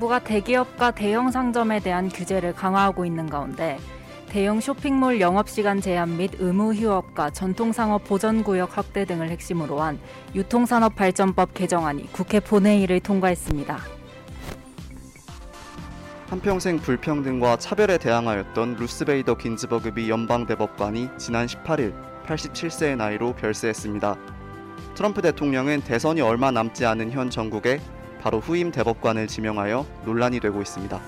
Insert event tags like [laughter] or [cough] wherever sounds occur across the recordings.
정부가 대기업과 대형 상점에 대한 규제를 강화하고 있는 가운데 대형 쇼핑몰 영업시간 제한 및 의무 휴업과 전통상업 보전구역 확대 등을 핵심으로 한 유통산업발전법 개정안이 국회 본회의를 통과했습니다. 한평생 불평등과 차별에 대항하였던 루스베이더 긴즈버그비 연방대법관이 지난 18일 87세의 나이로 별세했습니다. 트럼프 대통령은 대선이 얼마 남지 않은 현 전국에 바로 후임 대법관을 지명하여 논란이 되고 있습니다.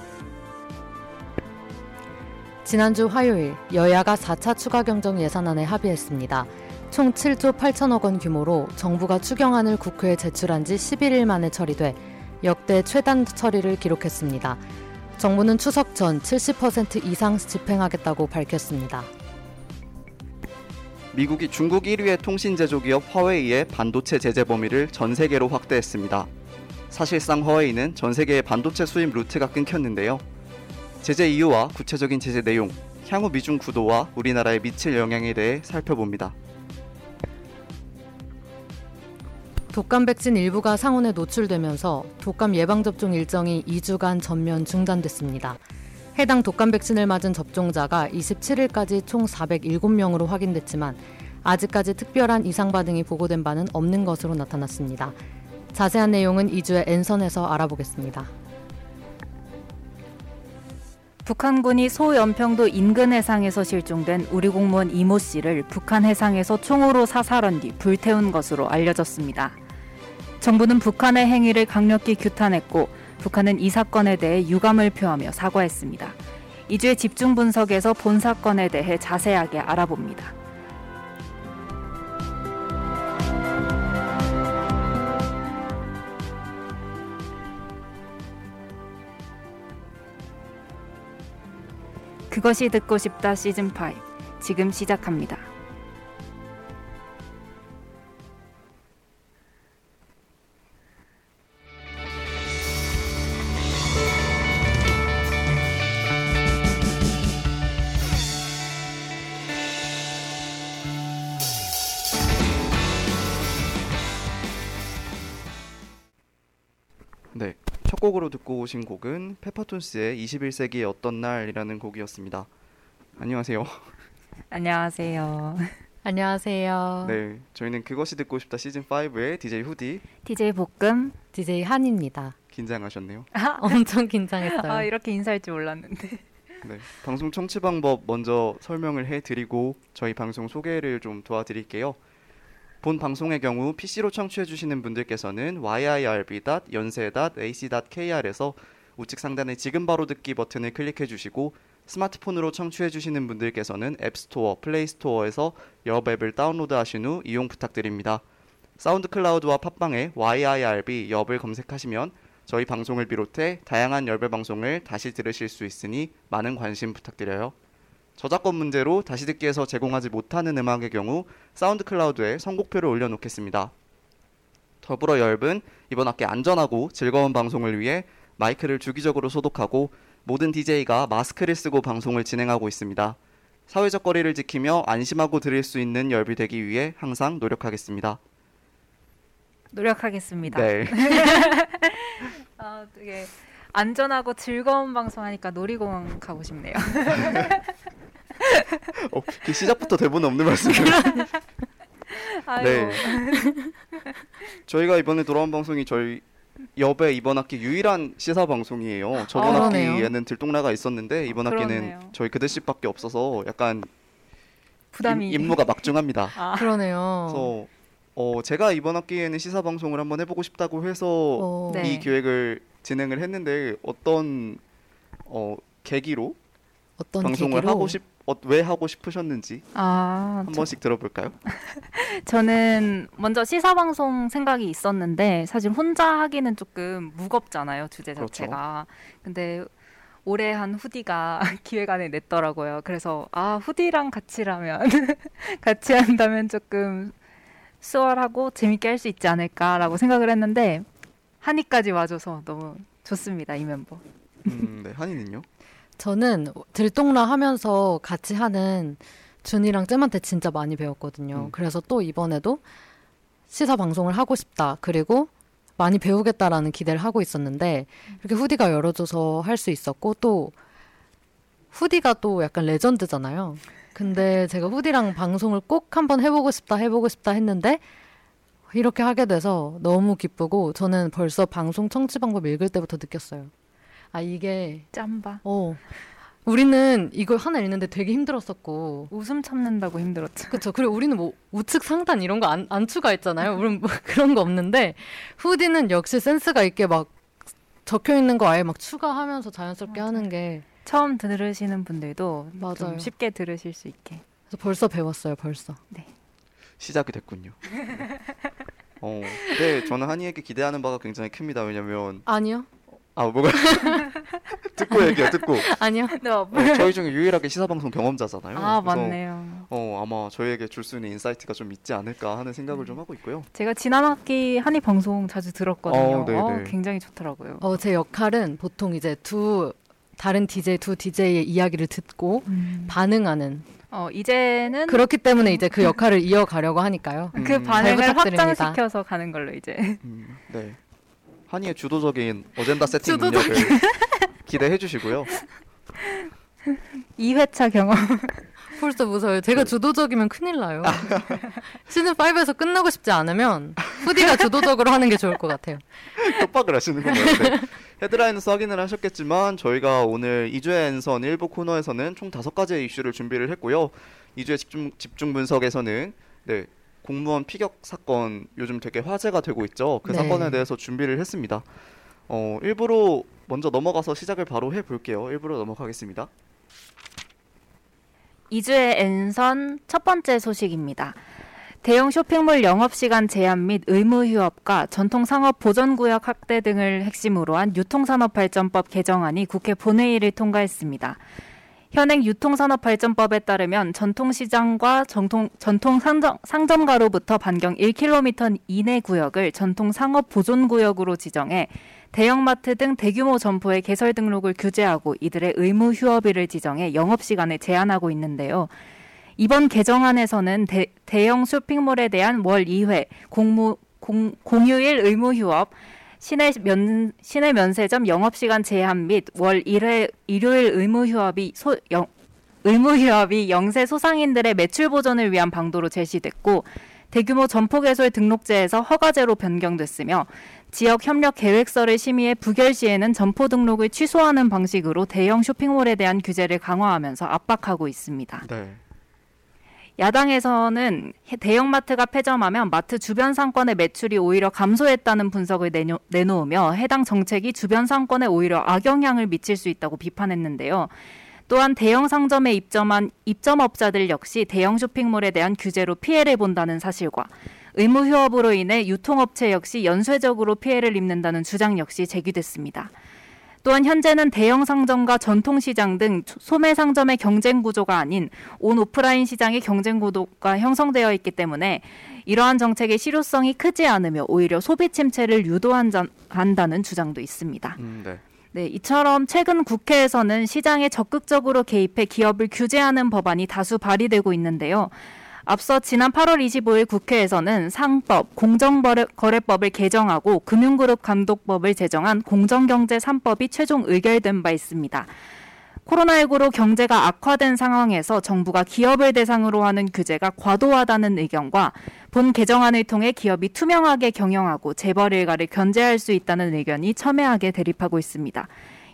지난주 화요일 여야가 4차 추가 경정 예산안에 합의했습니다. 총 7조 8천억 원 규모로 정부가 추경안을 국회에 제출한 지 11일 만에 처리돼 역대 최단 처리를 기록했습니다. 정부는 추석 전 70% 이상 집행하겠다고 밝혔습니다. 미국이 중국 1위의 통신 제조 기업 화웨이의 반도체 제재 범위를 전 세계로 확대했습니다. 사실상 화웨이는 전 세계의 반도체 수입 루트가 끊겼는데요. 제재 이유와 구체적인 제재 내용, 향후 미중 구도와 우리나라에 미칠 영향에 대해 살펴봅니다. 독감 백신 일부가 상온에 노출되면서 독감 예방 접종 일정이 2주간 전면 중단됐습니다. 해당 독감 백신을 맞은 접종자가 27일까지 총 407명으로 확인됐지만 아직까지 특별한 이상 반응이 보고된 바는 없는 것으로 나타났습니다. 자세한 내용은 2주의 N선에서 알아보겠습니다. 북한군이 소연평도 인근 해상에서 실종된 우리 공무원 이모 씨를 북한 해상에서 총으로 사살한 뒤 불태운 것으로 알려졌습니다. 정부는 북한의 행위를 강력히 규탄했고 북한은 이 사건에 대해 유감을 표하며 사과했습니다. 이주의 집중 분석에서 본 사건에 대해 자세하게 알아봅니다. 그것이 듣고 싶다 시즌 5 지금 시작합니다. 곡으로 듣고 오신 곡은 페퍼톤스의 21세기의 어떤 날이라는 곡이었습니다. 안녕하세요. 안녕하세요. 안녕하세요. 네, 저희는 그것이 듣고 싶다 시즌 5의 DJ 후디 DJ 볶음. DJ 한입니다. 긴장하셨네요. [laughs] 엄청 긴장했어요. 아 이렇게 인사할 줄 몰랐는데. 네, 방송 청취 방법 먼저 설명을 해드리고 저희 방송 소개를 좀 도와드릴게요. 본 방송의 경우 PC로 청취해 주시는 분들께서는 yirb.연세.ac.kr에서 우측 상단의 지금 바로 듣기 버튼을 클릭해 주시고 스마트폰으로 청취해 주시는 분들께서는 앱스토어, 플레이스토어에서 여업 앱을 다운로드 하신 후 이용 부탁드립니다. 사운드 클라우드와 팟빵에 yirb 여업을 검색하시면 저희 방송을 비롯해 다양한 열배 방송을 다시 들으실 수 있으니 많은 관심 부탁드려요. 저작권 문제로 다시 듣기에서 제공하지 못하는 음악의 경우 사운드 클라우드에 선곡표를 올려놓겠습니다. 더불어 열분 이번 학기 안전하고 즐거운 방송을 위해 마이크를 주기적으로 소독하고 모든 DJ가 마스크를 쓰고 방송을 진행하고 있습니다. 사회적 거리를 지키며 안심하고 들을 수 있는 열비 되기 위해 항상 노력하겠습니다. 노력하겠습니다. 네. 아, [laughs] 되게 안전하고 즐거운 방송하니까 놀이공원 가고 싶네요. [laughs] 어, 그 시작부터 대본 없는 말씀이요. 아이고. 네. 저희가 이번에 돌아온 방송이 저희 여배 이번 학기 유일한 시사 방송이에요. 저번 아. 학기에는 들통나가 있었는데 이번 학기는 그러네요. 저희 그대씨밖에 없어서 약간 부담이 임, 임무가 막중합니다. 아, 그러네요. 그래서 어, 제가 이번 학기에는 시사 방송을 한번 해보고 싶다고 해서 어, 네. 이 기획을 진행을 했는데 어떤 어, 계기로 어떤 방송을 계기로? 하고 싶, 어, 왜 하고 싶으셨는지 아, 한 번씩 들어볼까요? [laughs] 저는 먼저 시사 방송 생각이 있었는데 사실 혼자 하기는 조금 무겁잖아요 주제 그렇죠. 자체가. 근데 올해 한 후디가 [laughs] 기획안을 냈더라고요. 그래서 아 후디랑 같이라면 [laughs] 같이 한다면 조금 수월하고 재밌게 할 수 있지 않을까라고 생각을 했는데 한이까지 와줘서 너무 좋습니다 이 멤버. 음, 네, 한이는요? 저는 들동라 하면서 같이 하는 준이랑 쌤한테 진짜 많이 배웠거든요. 음. 그래서 또 이번에도 시사 방송을 하고 싶다. 그리고 많이 배우겠다라는 기대를 하고 있었는데 이렇게 후디가 열어줘서 할 수 있었고 또 후디가 또 약간 레전드잖아요. 근데 제가 후디랑 방송을 꼭 한번 해보고 싶다 해보고 싶다 했는데 이렇게 하게 돼서 너무 기쁘고 저는 벌써 방송 청취 방법 읽을 때부터 느꼈어요. 아 이게 짬바. 어 우리는 이걸 하나 읽는데 되게 힘들었었고 웃음 참는다고 힘들었죠. 그렇죠. 그리고 우리는 뭐 우측 상단 이런 거 안 안 추가했잖아요. 우리는 뭐 [laughs] 그런 거 없는데 후디는 역시 센스가 있게 막 적혀 있는 거 아예 막 추가하면서 자연스럽게 맞아요. 하는 게 처음 들으시는 분들도 맞아요. 좀 쉽게 들으실 수 있게. 그래서 벌써 배웠어요. 벌써. 시작이 됐군요. [laughs] 어, 네, 저는 한이에게 기대하는 바가 굉장히 큽니다. 왜냐면 아니요. 아 뭐가 [laughs] 듣고 얘기요, 듣고. 아니요. 네, 어, 저희 중에 유일하게 시사 방송 경험자잖아요. 아 그래서, 맞네요. 어, 아마 저희에게 줄 수 있는 insight가 좀 있지 않을까 하는 생각을 좀 하고 있고요. 제가 지난 학기 한이 방송 자주 들었거든요. 어, 네네. 어, 굉장히 좋더라고요. 어, 제 역할은 보통 이제 두 다른 DJ 두 DJ의 이야기를 듣고 음. 반응하는 어 이제는 그렇기 때문에 이제 그 [laughs] 역할을 이어가려고 하니까요. 음, 그 반응을. 확장시켜서 가는 걸로 이제. 음, 네. 한이의 주도적인 어젠다 세팅 주도적인. 능력을 [laughs] 기대해 주시고요. 2회차 경험. [laughs] 벌써 무서워요. 제가 주도적이면 큰일 나요. [laughs] 시즌 5에서 끝나고 싶지 않으면 후디가 주도적으로 하는 게 좋을 것 같아요. 협박을 하시는군요. 네. 헤드라인에서 확인을 하셨겠지만 저희가 오늘 2주의 엔선 일부 코너에서는 총 다섯 가지의 이슈를 준비를 했고요. 2주의 집중, 집중 분석에서는 네, 공무원 피격 사건 요즘 되게 화제가 되고 있죠. 그 네. 사건에 대해서 준비를 했습니다. 어, 일부로 먼저 넘어가서 시작을 바로 해볼게요. 일부로 넘어가겠습니다. 2주의 N선 첫 번째 소식입니다. 대형 쇼핑몰 영업시간 제한 및 의무 휴업과 전통 상업 보전구역 확대 등을 핵심으로 한 유통산업발전법 개정안이 국회 본회의를 통과했습니다. 현행 유통산업발전법에 따르면 전통시장과 전통, 전통 상점, 상점 가로부터 반경 1km 이내 구역을 전통 상업 보존구역으로 지정해 대형마트 등 대규모 점포의 개설 등록을 규제하고 이들의 의무 휴업일을 지정해 영업시간을 제한하고 있는데요. 이번 개정안에서는 대, 형 쇼핑몰에 대한 월 2회 공무, 공, 공휴일 의무 휴업, 시내 면 시내 면세점 영업 시간 제한 및 월 1회 일요일 의무 휴업이 소 영, 의무 휴업이 영세 소상인들의 매출 보전을 위한 방도로 제시됐고 대규모 점포 개설 등록제에서 허가제로 변경됐으며 지역 협력 계획서를 심의해 부결 시에는 점포 등록을 취소하는 방식으로 대형 쇼핑몰에 대한 규제를 강화하면서 압박하고 있습니다. 네. 야당에서는 대형마트가 폐점하면 마트 주변 상권의 매출이 오히려 감소했다는 분석을 내놓, 내놓으며 해당 정책이 주변 상권에 오히려 악영향을 미칠 수 있다고 비판했는데요. 또한 대형 상점에 입점한 입점업자들 역시 대형 쇼핑몰에 대한 규제로 피해를 본다는 사실과 의무 휴업으로 인해 유통업체 역시 연쇄적으로 피해를 입는다는 주장 역시 제기됐습니다. 또한 현재는 대형 상점과 전통 시장 등 소매 상점의 경쟁 구조가 아닌 온 오프라인 시장의 경쟁 구도가 형성되어 있기 때문에 이러한 정책의 실효성이 크지 않으며 오히려 소비 침체를 유도한다는 주장도 있습니다. 음, 네. 네, 이처럼 최근 국회에서는 시장에 적극적으로 개입해 기업을 규제하는 법안이 다수 발의되고 있는데요. 앞서 지난 8월 25일 국회에서는 상법, 공정거래법을 개정하고 금융그룹 감독법을 제정한 공정경제 3법이 최종 의결된 바 있습니다. 코로나19로 경제가 악화된 상황에서 정부가 기업을 대상으로 하는 규제가 과도하다는 의견과 본 개정안을 통해 기업이 투명하게 경영하고 재벌 일가를 견제할 수 있다는 의견이 첨예하게 대립하고 있습니다.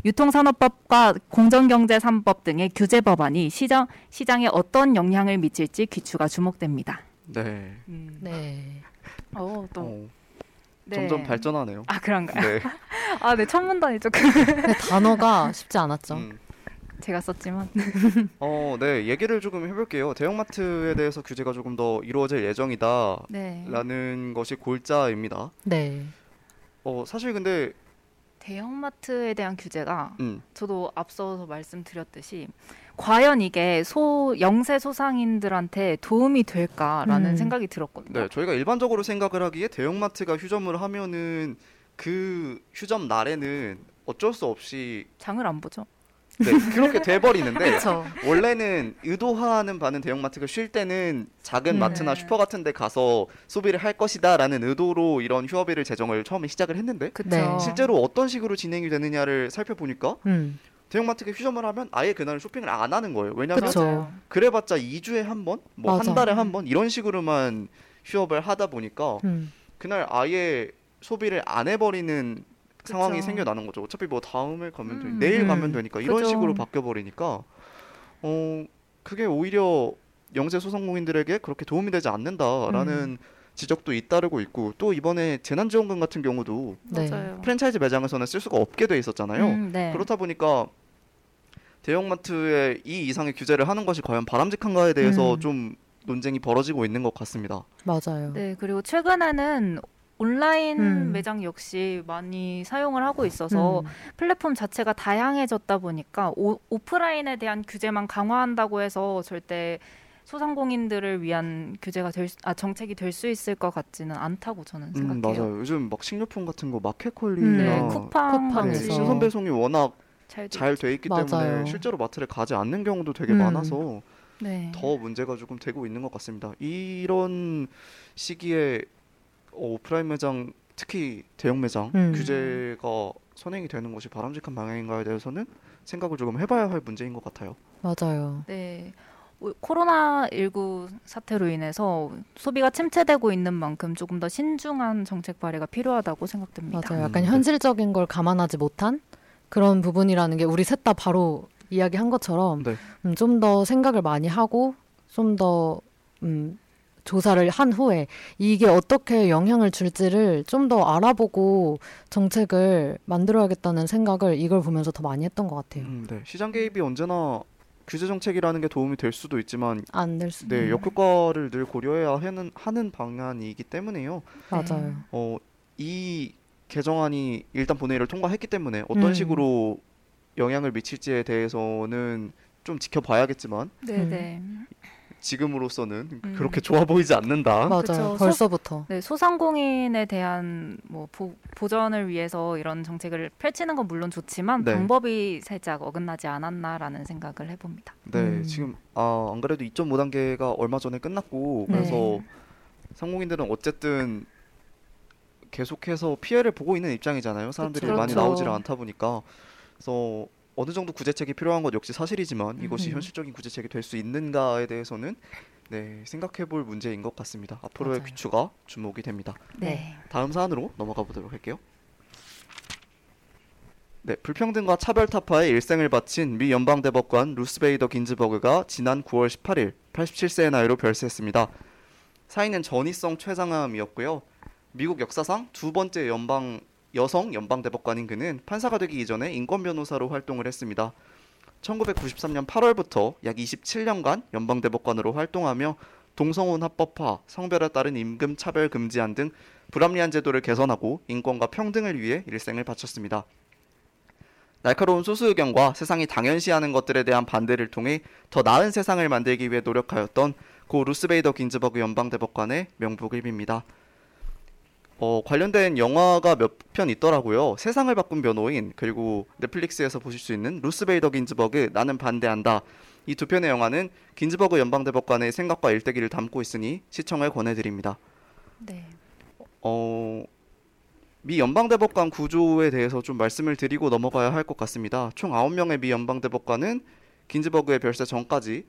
유통산업법과 공정경제 3법 등의 규제 법안이 시장, 시장에 어떤 영향을 미칠지 귀추가 주목됩니다. 네. 네. 어, 또 어, 네. 점점 발전하네요. 아 그런가요? 네. [laughs] 아, 네 첫 문단이 조금 단어가 [laughs] 쉽지 않았죠. 음. 제가 썼지만 [laughs] 어, 네. 얘기를 조금 해볼게요. 대형마트에 대해서 규제가 조금 더 이루어질 예정이다라는 네. 것이 골자입니다. 네. 어, 사실 근데 대형마트에 대한 규제가 음, 저도 앞서서 말씀드렸듯이 과연 이게 소 영세 소상인들한테 도움이 될까라는 음. 생각이 들었거든요. 네, 저희가 일반적으로 생각을 하기에 대형마트가 휴점을 하면은 그 휴점 날에는 어쩔 수 없이 장을 안 보죠. 네, 그렇게 돼버리는데. [laughs] 원래는 의도하는 바는 대형마트가 쉴 때는 작은 음. 마트나 네. 슈퍼 같은 데 가서 소비를 할 것이다 라는 의도로 이런 휴업일을 제정을 처음에 시작을 했는데 그쵸. 네. 실제로 어떤 식으로 진행이 되느냐를 살펴보니까 음. 대형마트가 휴점을 하면 아예 그날 쇼핑을 안 하는 거예요. 왜냐하면. 그래봤자 2주에 한 번, 뭐 한. 달에 한 번 이런 식으로만 휴업을 하다 보니까 음. 그날 아예 소비를 안 해버리는 상황이 그쵸. 생겨나는 거죠. 어차피 뭐 다음에 가면 되, 음. 내일 음. 가면 되니까 이런 그죠. 식으로 바뀌어 버리니까 어 그게 오히려 영세 소상공인들에게 그렇게 도움이 되지 않는다라는 음. 지적도 잇따르고 있고 또 이번에 재난지원금 같은 경우도 네. 프랜차이즈 매장에서는 쓸 수가 없게 돼 있었잖아요. 음, 네. 그렇다 보니까 대형마트에 이 이상의 규제를 하는 것이 과연 바람직한가에 대해서 음. 좀 논쟁이 벌어지고 있는 것 같습니다. 맞아요. 네, 그리고 최근에는 온라인 음. 매장 역시 많이 사용을 하고 있어서 음. 플랫폼 자체가 다양해졌다 보니까 오, 오프라인에 대한 규제만 강화한다고 해서 절대 소상공인들을 위한 규제가 될, 수- 아 정책이 될 수 있을 것 같지는 않다고 저는 음, 생각해요. 맞아요. 요즘 막 식료품 같은 거 음. 마켓컬리나 네, 어, 쿠팡 쿠팡에서. 네, 신선 배송이 워낙 잘, 돼 있기 때문에 맞아요. 실제로 마트를 가지 않는 경우도 되게 음. 많아서 네. 더 문제가 조금 되고 있는 것 같습니다. 이런 시기에 어, 오프라인 매장 특히 대형 매장 음. 규제가 선행이 되는 것이 바람직한 방향인가에 대해서는 생각을 조금 해봐야 할 문제인 것 같아요. 맞아요. 네. 코로나 19 사태로 인해서 소비가 침체되고 있는 만큼 조금 더 신중한 정책 발의가 필요하다고 생각됩니다. 맞아요. 음, 약간 네. 현실적인 걸 감안하지 못한 그런 부분이라는 게 우리 셋 다 바로 이야기한 것처럼 네. 음, 좀더 생각을 많이 하고 좀더 음, 조사를 한 후에 이게 어떻게 영향을 줄지를 좀 더 알아보고 정책을 만들어야겠다는 생각을 이걸 보면서 더 많이 했던 것 같아요. 음, 네. 시장 개입이 언제나 규제 정책이라는 게 도움이 될 수도 있지만 안 될 수. 네, 음, 역효과를 늘 고려해야 하는 하는 방안이기 때문에요. 맞아요. 어, 이 개정안이 일단 본회의를 통과했기 때문에 어떤 음. 식으로 영향을 미칠지에 대해서는 좀 지켜봐야겠지만 네, 네. 지금으로서는 음. 그렇게 좋아 보이지 않는다. 맞아요. 그쵸. 벌써부터. 네, 소상공인에 대한 뭐 보, 보전을 위해서 이런 정책을 펼치는 건 물론 좋지만 네. 방법이 살짝 어긋나지 않았나라는 생각을 해봅니다. 네, 음. 지금 아, 안 그래도 2.5 단계가 얼마 전에 끝났고 네. 그래서 상공인들은 어쨌든 계속해서 피해를 보고 있는 입장이잖아요. 사람들이 그쵸. 많이 그렇죠. 나오지를 않다 보니까 그래서 어느 정도 구제책이 필요한 것 역시 사실이지만 이것이 음. 현실적인 구제책이 될 수 있는가에 대해서는 네, 생각해볼 문제인 것 같습니다. 앞으로의 맞아요. 귀추가 주목이 됩니다. 네. 다음 사안으로 넘어가 보도록 할게요. 네, 불평등과 차별 타파에 일생을 바친 미 연방 대법관 루스베이더 긴즈버그가 지난 9월 18일 87세의 나이로 별세했습니다. 사인은 전이성 최장암이었고요. 미국 역사상 두 번째 연방 여성 연방대법관인 그는 판사가 되기 이전에 인권 변호사로 활동을 했습니다. 1993년 8월부터 약 27년간 연방대법관으로 활동하며 동성혼 합법화, 성별에 따른 임금 차별 금지안 등 불합리한 제도를 개선하고 인권과 평등을 위해 일생을 바쳤습니다. 날카로운 소수 의견과 세상이 당연시하는 것들에 대한 반대를 통해 더 나은 세상을 만들기 위해 노력하였던 고 루스베이더 긴즈버그 연방대법관의 명복을 빕니다. 어, 관련된 영화가 몇 편 있더라고요. 세상을 바꾼 변호인 그리고 넷플릭스에서 보실 수 있는 루스베이더 긴즈버그 나는 반대한다. 이 두 편의 영화는 긴즈버그 연방대법관의 생각과 일대기를 담고 있으니 시청을 권해드립니다. 네. 어, 미 연방대법관 구조에 대해서 좀 말씀을 드리고 넘어가야 할 것 같습니다. 총 9명의 미 연방대법관은 긴즈버그의 별세 전까지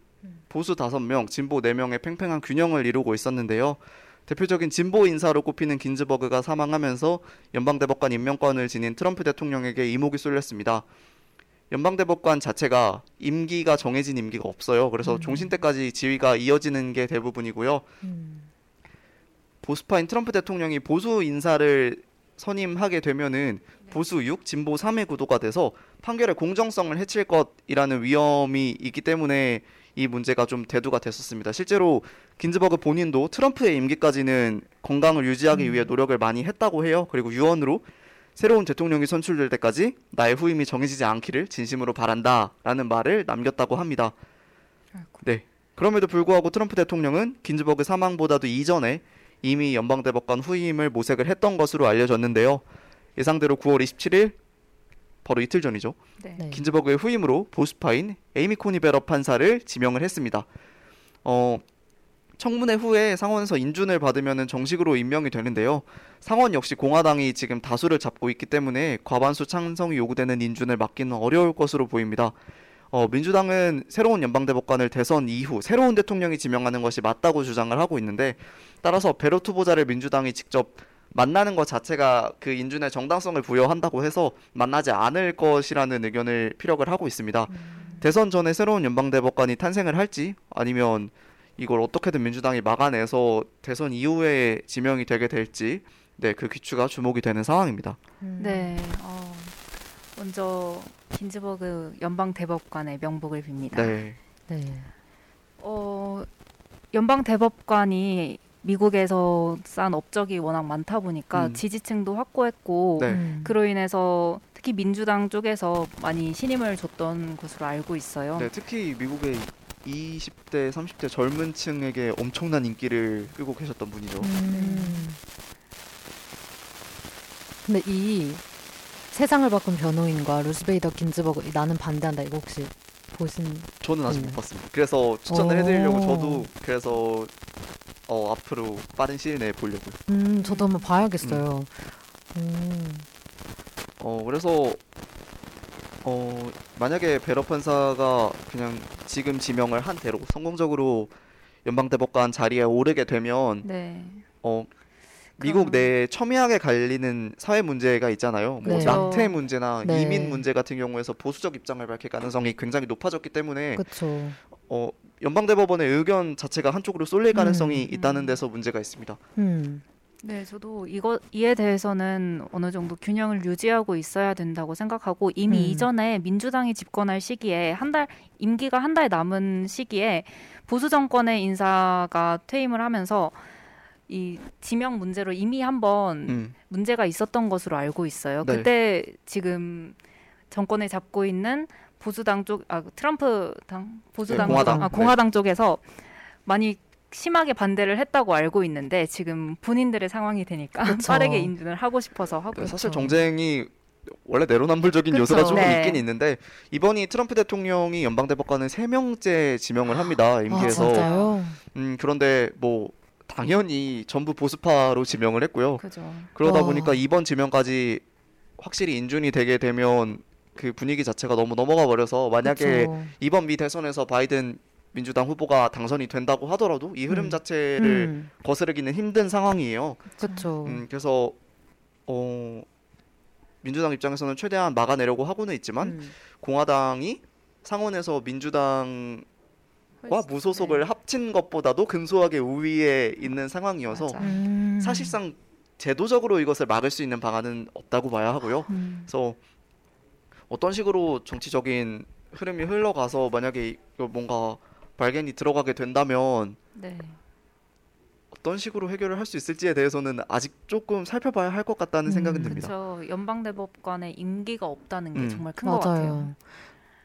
보수 5명, 진보 4명의 팽팽한 균형을 이루고 있었는데요. 대표적인 진보 인사로 꼽히는 긴즈버그가 사망하면서 연방대법관 임명권을 지닌 트럼프 대통령에게 이목이 쏠렸습니다. 연방대법관 자체가 임기가 정해진 임기가 없어요. 그래서 음. 종신 때까지 지위가 이어지는 게 대부분이고요. 음. 보수파인 트럼프 대통령이 보수 인사를 선임하게 되면은 보수 6, 진보 3의 구도가 돼서 판결의 공정성을 해칠 것이라는 위험이 있기 때문에 이 문제가 좀 대두가 됐었습니다. 실제로 긴즈버그 본인도 트럼프의 임기까지는 건강을 유지하기 음. 위해 노력을 많이 했다고 해요. 그리고 유언으로 새로운 대통령이 선출될 때까지 나의 후임이 정해지지 않기를 진심으로 바란다라는 말을 남겼다고 합니다. 네. 그럼에도 불구하고 트럼프 대통령은 긴즈버그 사망보다도 이전에 이미 연방대법관 후임을 모색을 했던 것으로 알려졌는데요. 예상대로 9월 27일 바로 이틀 전이죠. 네. 네. 긴즈버그의 후임으로 보수파인 에이미 코니 배럿 판사를 지명을 했습니다. 어, 청문회 후에 상원에서 인준을 받으면 정식으로 임명이 되는데요. 상원 역시 공화당이 지금 다수를 잡고 있기 때문에 과반수 찬성이 요구되는 인준을 막기는 어려울 것으로 보입니다. 어, 민주당은 새로운 연방대법관을 대선 이후 새로운 대통령이 지명하는 것이 맞다고 주장을 하고 있는데 따라서 베롯 후보자를 민주당이 직접 만나는 것 자체가 그 인준의 정당성을 부여한다고 해서 만나지 않을 것이라는 의견을 피력을 하고 있습니다. 대선 전에 새로운 연방대법관이 탄생을 할지 아니면 이걸 어떻게든 민주당이 막아내서 대선 이후에 지명이 되게 될지 네, 그 귀추가 주목이 되는 상황입니다. 음. 네. 어, 먼저 긴즈버그 연방 대법관의 명복을 빕니다. 네. 네. 어, 연방 대법관이 미국에서 쌓은 업적이 워낙 많다 보니까 음. 지지층도 확고했고 네. 음. 그로 인해서 특히 민주당 쪽에서 많이 신임을 줬던 것으로 알고 있어요. 네, 특히 미국의 20대, 30대 젊은 층에게 엄청난 인기를 끌고 계셨던 분이죠. 음. 근데 이 세상을 바꾼 변호인과 루스 베이더 긴즈버그 이 나는 반대한다 이거 혹시 보신 저는 아직 네. 못 봤습니다. 그래서 추천을 오. 해드리려고 저도 그래서 어, 앞으로 빠른 시일 내에 보려고요. 음 저도 한번 봐야겠어요. 음. 어 그래서 어 만약에 배럿 판사가 그냥 지금 지명을 한 대로 성공적으로 연방대법관 자리에 오르게 되면 네. 어 미국 그럼- 내에 첨예하게 갈리는 사회 문제가 있잖아요. 뭐 네. 낙태 문제나 네. 이민 문제 같은 경우에서 보수적 입장을 밝힐 가능성이 굉장히 높아졌기 때문에 그렇죠. 어 연방대법원의 의견 자체가 한쪽으로 쏠릴 가능성이 음. 있다는 데서 문제가 있습니다. 음. 네, 저도 이거 이에 대해서는 어느 정도 균형을 유지하고 있어야 된다고 생각하고 이미 음. 이전에 민주당이 집권할 시기에 한 달 임기가 한 달 남은 시기에 보수 정권의 인사가 퇴임을 하면서 이 지명 문제로 이미 한번 음. 문제가 있었던 것으로 알고 있어요. 네. 그때 지금 정권을 잡고 있는 보수당 쪽, 아 트럼프 당 보수당 네, 공화당. 쪽, 아, 네. 공화당 쪽에서 많이 심하게 반대를 했다고 알고 있는데 지금 본인들의 상황이 되니까 그쵸. 빠르게 인준을 하고 싶어서 하고 네, 있죠. 사실 정쟁이 원래 내로남불적인 그쵸. 요소가 조금 네. 있긴 있는데 이번이 트럼프 대통령이 연방 대법관을 세 명째 지명을 합니다 아 임기에서 진짜요? 음 그런데 뭐 당연히 전부 보수파로 지명을 했고요 그죠. 그러다 와. 보니까 이번 지명까지 확실히 인준이 되게 되면 그 분위기 자체가 너무 넘어가 버려서 만약에 그쵸. 이번 미 대선에서 바이든 민주당 후보가 당선이 된다고 하더라도 이 흐름 음. 자체를 음. 거스르기는 힘든 상황이에요. 그렇죠. 음, 그래서 어 민주당 입장에서는 최대한 막아내려고 하고는 있지만 음. 공화당이 상원에서 민주당과 훨씬- 무소속을 네. 합친 것보다도 근소하게 우위에 있는 상황이어서. 음. 사실상 제도적으로 이것을 막을 수 있는 방안은 없다고 봐야 하고요. 음. 그래서 어떤 식으로 정치적인 흐름이 흘러가서 만약에 뭔가 발견이 들어가게 된다면 네. 어떤 식으로 해결을 할 수 있을지에 대해서는 아직 조금 살펴봐야 할 것 같다는 음, 생각은 듭니다. 그렇죠. 연방 대법관의 임기가 없다는 게 음. 정말 큰 것 같아요.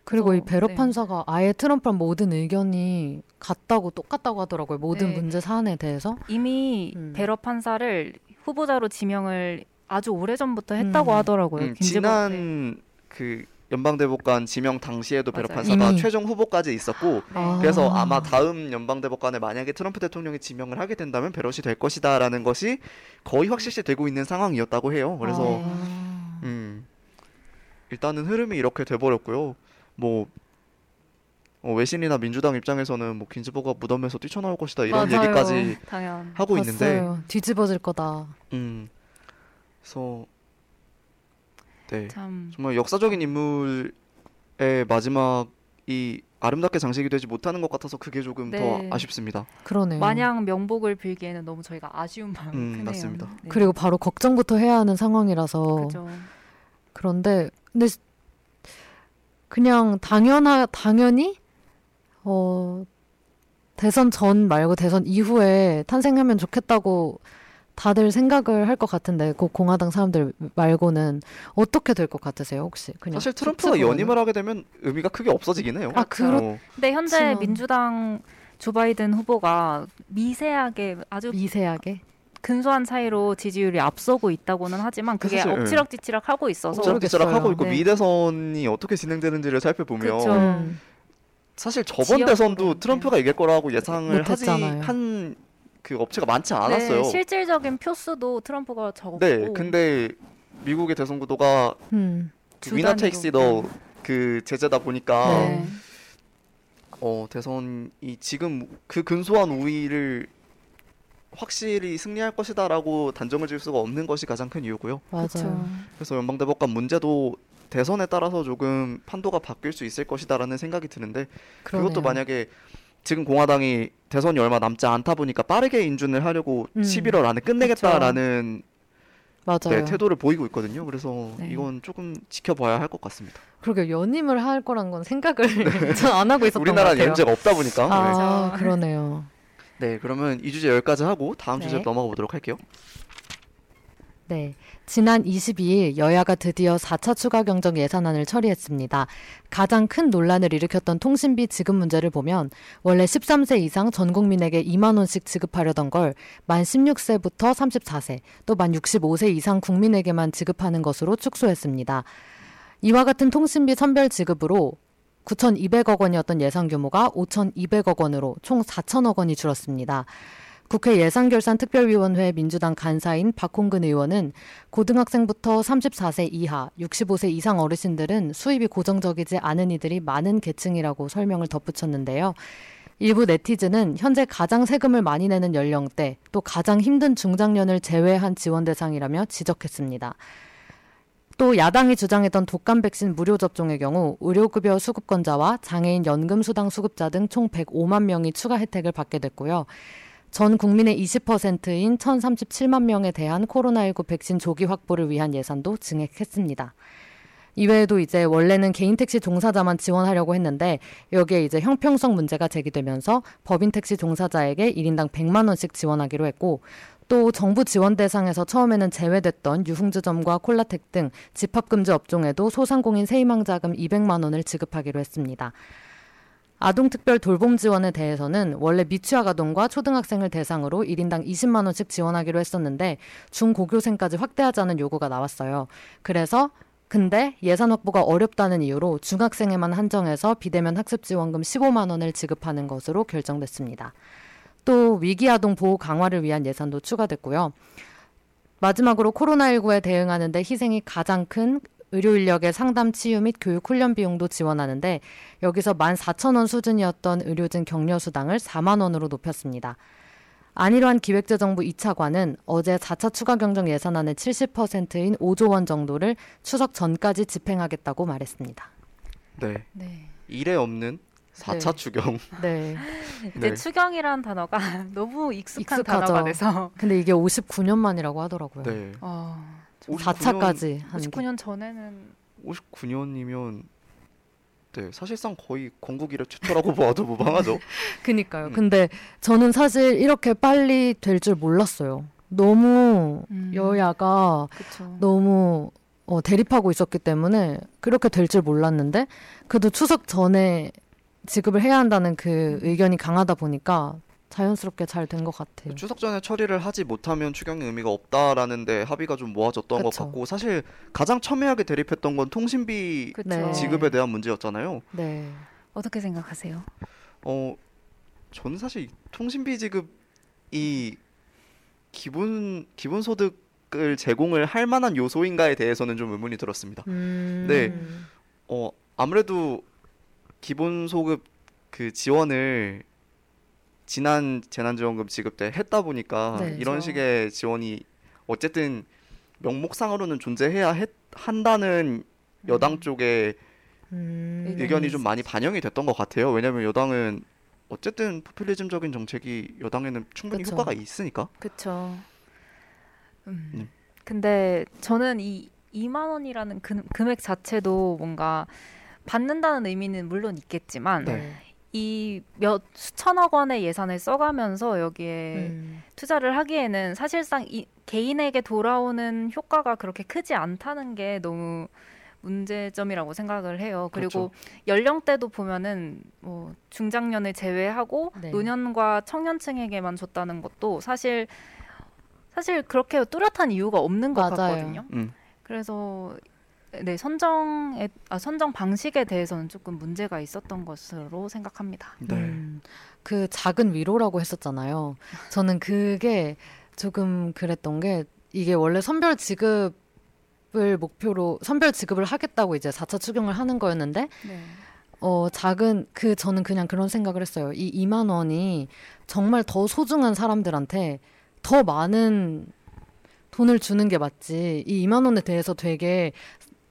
그리고 이 그래서, 배럿 네. 판사가 아예 트럼프랑 모든 의견이 같다고 똑같다고 하더라고요. 모든 네. 문제 사안에 대해서. 이미 음. 배럿 판사를 후보자로 지명을 아주 오래 전부터 했다고 음. 하더라고요. 음, 김지복- 네. 지난 그 연방대법관 지명 당시에도. 판사가 이미. 최종 후보까지 있었고 네. 그래서 아. 아마 다음 연방대법관에 만약에 트럼프 대통령이 지명을 하게 된다면 배럿이 될 것이다라는 것이 거의 확실시 되고 있는 상황이었다고 해요. 그래서 아. 음, 일단은 흐름이 이렇게 돼버렸고요. 뭐 어, 외신이나 민주당 입장에서는 뭐 긴즈버가 무덤에서 뛰쳐나올 것이다 이런 맞아요. 얘기까지 당연. 하고 있는데, 봤어요. 뒤집어질 거다. 음, 그래서 네 참 정말 역사적인 인물의 마지막이 아름답게 장식이 되지 못하는 것 같아서 그게 조금 네. 더 아쉽습니다. 그러네요. 마냥 명복을 빌기에는 너무 저희가 아쉬운 마음이 음, 크네요. 맞습니다. 네. 그리고 바로 걱정부터 해야 하는 상황이라서 그죠. 그런데 근데 그냥 당연하 당연히 어 대선 전 말고 대선 이후에 탄생하면 좋겠다고 다들 생각을 할 것 같은데 그 공화당 사람들 말고는 어떻게 될 것 같으세요 혹시 그냥 사실 트럼프가? 연임을 하게 되면 의미가 크게 없어지긴 해요. 아, 그렇- 어, 근데 현재 그렇지만- 민주당 조 바이든 후보가 미세하게 아주 미세하게 근소한 차이로 지지율이 앞서고 있다고는 하지만 그게 사실, 예. 엎치락뒤치락 하고 있어서 엎치락뒤치락 하고 있고 네. 미 대선이 어떻게 진행되는지를 살펴보면 그쵸. 음. 사실 저번 대선도 네. 트럼프가 이길 거라고 예상을 하지 못했잖아요. 한 그 업체가 많지 않았어요. 네, 실질적인 표수도 트럼프가 적었고 네, 근데 미국의 대선 구도가 음. 그 the winner takes all 그 제도다 보니까 네. 어 대선이 지금 그 근소한 우위를 확실히 승리할 것이다라고 단정을 지을 수가 없는 것이 가장 큰 이유고요. 맞아요. 그래서 연방대법관 문제도 대선에 따라서 조금 판도가 바뀔 수 있을 것이다라는 생각이 드는데 그것도 그러네요. 만약에 지금 공화당이 대선이 얼마 남지 않다 보니까 빠르게 인준을 하려고 음. 11월 안에 끝내겠다라는 맞아요. 네, 태도를 보이고 있거든요. 그래서 네. 이건 조금 지켜봐야 할 것 같습니다. 그러게 연임을 할 거란 건 생각을 [laughs] [laughs] 전 안 하고 있었던 것 우리나라 같아요. 연재가 없다 보니까. 네. 아, 그렇죠. 그러네요. 네, 그러면 이 주제 여기까지 하고 다음 네. 주제로 넘어가 보도록 할게요. 네. 지난 22일 여야가 드디어 4차 추가 경정 예산안을 처리했습니다. 가장 큰 논란을 일으켰던 통신비 지급 문제를 보면 원래 13세 이상 전 국민에게 2만 원씩 지급하려던 걸 만 16세부터 34세, 또 만 65세 이상 국민에게만 지급하는 것으로 축소했습니다. 이와 같은 통신비 선별 지급으로 9,200억 원이었던 예산 규모가 5,200억 원으로 총 4천억 원이 줄었습니다. 국회 예산결산특별위원회 민주당 간사인 박홍근 의원은 고등학생부터 34세 이하, 65세 이상 어르신들은 수입이 고정적이지 않은 이들이 많은 계층이라고 설명을 덧붙였는데요. 일부 네티즌은 현재 가장 세금을 많이 내는 연령대, 또 가장 힘든 중장년을 제외한 지원 대상이라며 지적했습니다. 또 야당이 주장했던 독감 백신 무료 접종의 경우 의료급여 수급권자와 장애인 연금 수당 수급자 등 총 105만 명이 추가 혜택을 받게 됐고요. 전 국민의 20%인 1,037만 명에 대한 코로나19 백신 조기 확보를 위한 예산도 증액했습니다. 이외에도 이제 원래는 개인 택시 종사자만 지원하려고 했는데 여기에 이제 형평성 문제가 제기되면서 법인 택시 종사자에게 1인당 100만 원씩 지원하기로 했고 또 정부 지원 대상에서 처음에는 제외됐던 유흥주점과 콜라텍 등 집합금지 업종에도 소상공인 세희망자금 200만 원을 지급하기로 했습니다. 아동특별 돌봄 지원에 대해서는 원래 미취학 아동과 초등학생을 대상으로 1인당 20만 원씩 지원하기로 했었는데 중고교생까지 확대하자는 요구가 나왔어요. 그래서 근데 예산 확보가 어렵다는 이유로 중학생에만 한정해서 비대면 학습 지원금 15만 원을 지급하는 것으로 결정됐습니다. 또 위기아동 보호 강화를 위한 예산도 추가됐고요. 마지막으로 코로나19에 대응하는데 희생이 가장 큰 의료 인력의 상담 치유 및 교육 훈련 비용도 지원하는데 여기서 14,000원 수준이었던 의료진 격려 수당을 4만 원으로 높였습니다. 안일환 기획재정부 2차관은 어제 4차 추가 경정 예산안의 70%인 5조 원 정도를 추석 전까지 집행하겠다고 말했습니다. 네, 네. 일에 없는 4차 네. 추경. [laughs] 네. 이제 네. 추경이라는 단어가 [laughs] 너무 익숙한 익숙하죠. 단어가 돼서 근데 이게 59년 만이라고 하더라고요. 네. 어, 4차까지 한 게. 59년 전에는 59년이면 네, 사실상 거의 건국 이래 최초라고 봐도 무방하죠. [laughs] 그니까요. 음. 근데 저는 사실 이렇게 빨리 될 줄 몰랐어요. 너무 음. 여야가 그렇죠. 너무 어, 대립하고 있었기 때문에 그렇게 될 줄 몰랐는데 그래도 추석 전에 지급을 해야 한다는 그 의견이 강하다 보니까 자연스럽게 잘 된 것 같아요. 추석 전에 처리를 하지 못하면 추경의 의미가 없다라는데 합의가 좀 모아졌던 것 그쵸. 같고 사실 가장 첨예하게 대립했던 건 통신비 그렇죠. 네. 지급에 대한 문제였잖아요. 네. 어떻게 생각하세요? 어, 저는 사실 이 통신비 지급이 기본 기본 소득을 제공을 할 만한 요소인가에 대해서는 좀 의문이 들었습니다. 음. 네. 어, 아무래도 기본 소급 그 지원을 지난 재난지원금 지급 때 했다 보니까 네. 이런 그렇죠. 식의 지원이 어쨌든 명목상으로는 존재해야 했, 한다는 여당 쪽의 음. 의견이 좀 많이 반영이 됐던 것 같아요. 왜냐하면 여당은 어쨌든 포퓰리즘적인 정책이 여당에는 충분히 그쵸. 효과가 있으니까. 그렇죠. 음. 음. 근데 저는 이 2만 원이라는 금, 금액 자체도 뭔가 받는다는 의미는 물론 있겠지만 네. 이 몇 수천억 원의 예산을 써가면서 여기에 음. 투자를 하기에는 사실상 이 개인에게 돌아오는 효과가 그렇게 크지 않다는 게 너무 문제점이라고 생각을 해요. 그리고 연령대도 보면은 뭐 중장년을 제외하고 네. 노년과 청년층에게만 줬다는 것도 사실 사실 그렇게 뚜렷한 이유가 없는 것 맞아요. 같거든요. 음. 그래서 네 선정에 아, 선정 방식에 대해서는 조금 문제가 있었던 것으로 생각합니다. 네. 음, 그 작은 위로라고 했었잖아요. 저는 그게 조금 그랬던 게 이게 원래 선별 지급을 목표로 선별 지급을 하겠다고 이제 4차 추경을 하는 거였는데 네. 어 작은 그 저는 그냥 그런 생각을 했어요. 이 2만 원이 정말 더 소중한 사람들한테 더 많은 돈을 주는 게 맞지. 이 2만 원에 대해서 되게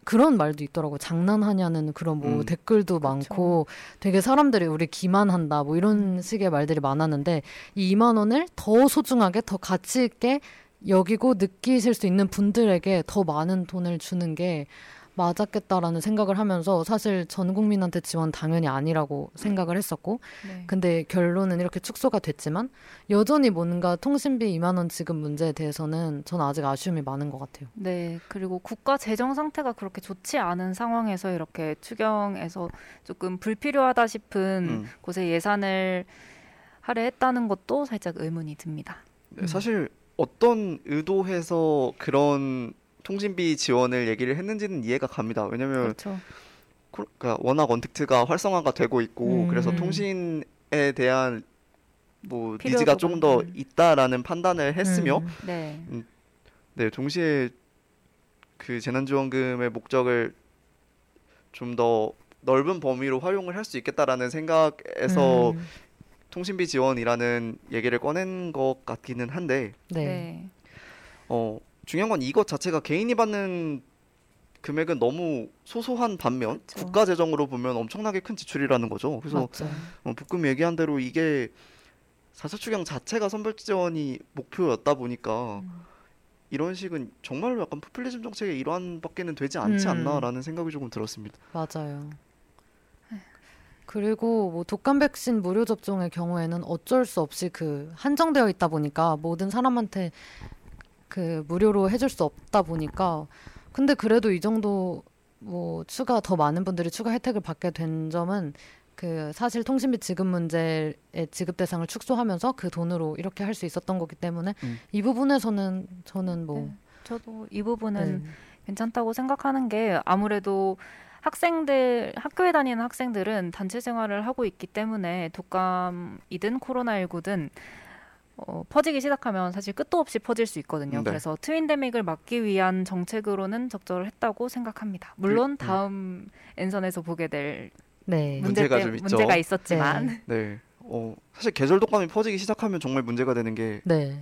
그런 말도 있더라고요. 장난하냐는 그런 뭐 음. 댓글도 많고 되게 사람들이 우리 기만한다 뭐 이런 식의 말들이 많았는데 이 2만 원을 더 소중하게 더 가치 있게 여기고 느끼실 수 있는 분들에게 더 많은 돈을 주는 게 맞았겠다라는 생각을 하면서 사실 전 국민한테 지원 당연히 아니라고 생각을 했었고 네. 근데 결론은 이렇게 축소가 됐지만 여전히 뭔가 통신비 2만 원 지급 문제에 대해서는 저는 아직 아쉬움이 많은 것 같아요. 네, 그리고 국가 재정 상태가 그렇게 좋지 않은 상황에서 이렇게 추경에서 조금 불필요하다 싶은 음. 곳에 예산을 할애했다는 것도 살짝 의문이 듭니다. 네, 사실 어떤 의도해서 그런 통신비 지원을 얘기를 했는지는 이해가 갑니다. 왜냐면 그렇죠. 코- 그러니까 워낙 언택트가 활성화가 되고 있고 음. 그래서 통신에 대한 뭐 니즈가 조금 더 음. 있다라는 판단을 했으며 음. 네, 네 동시에 그 재난지원금의 목적을 좀 더 넓은 범위로 활용을 할 수 있겠다라는 생각에서 음. 통신비 지원이라는 얘기를 꺼낸 것 같기는 한데 네. 네, 어 중요한 건 이것 자체가 개인이 받는 금액은 너무 소소한 반면 그쵸. 국가 재정으로 보면 엄청나게 큰 지출이라는 거죠. 그래서. 어, 북금 얘기한 대로 이게 4차 추경 자체가 선별 지원이 목표였다 보니까 음. 이런 식은 정말로 약간 포퓰리즘 정책의 일환밖에는 되지 않지 음. 않나라는 생각이 조금 들었습니다. 맞아요. 그리고 뭐 독감 백신 무료 접종의 경우에는 어쩔 수 없이 그 한정되어 있다 보니까 모든 사람한테 그 무료로 해줄 수 없다 보니까 근데 그래도 이 정도 뭐 추가 더 많은 분들이 추가 혜택을 받게 된 점은 그 사실 통신비 지급 문제의 지급 대상을 축소하면서 그 돈으로 이렇게 할 수 있었던 거기 때문에 음. 이 부분에서는 저는 뭐 네. 저도 이 부분은 네. 괜찮다고 생각하는 게 아무래도 학생들 학교에 다니는 학생들은 단체 생활을 하고 있기 때문에 독감이든 코로나19든 어, 퍼지기 시작하면 사실 끝도 없이 퍼질 수 있거든요. 네. 그래서 트윈데믹을 막기 위한 정책으로는 적절했다고 생각합니다. 물론 음. 다음 엔선에서 보게 될 네. 문제 문제가 때, 좀 있죠. 문제가 있었지만 네. 어, 사실 계절 독감이 퍼지기 시작하면 정말 문제가 되는 게 네.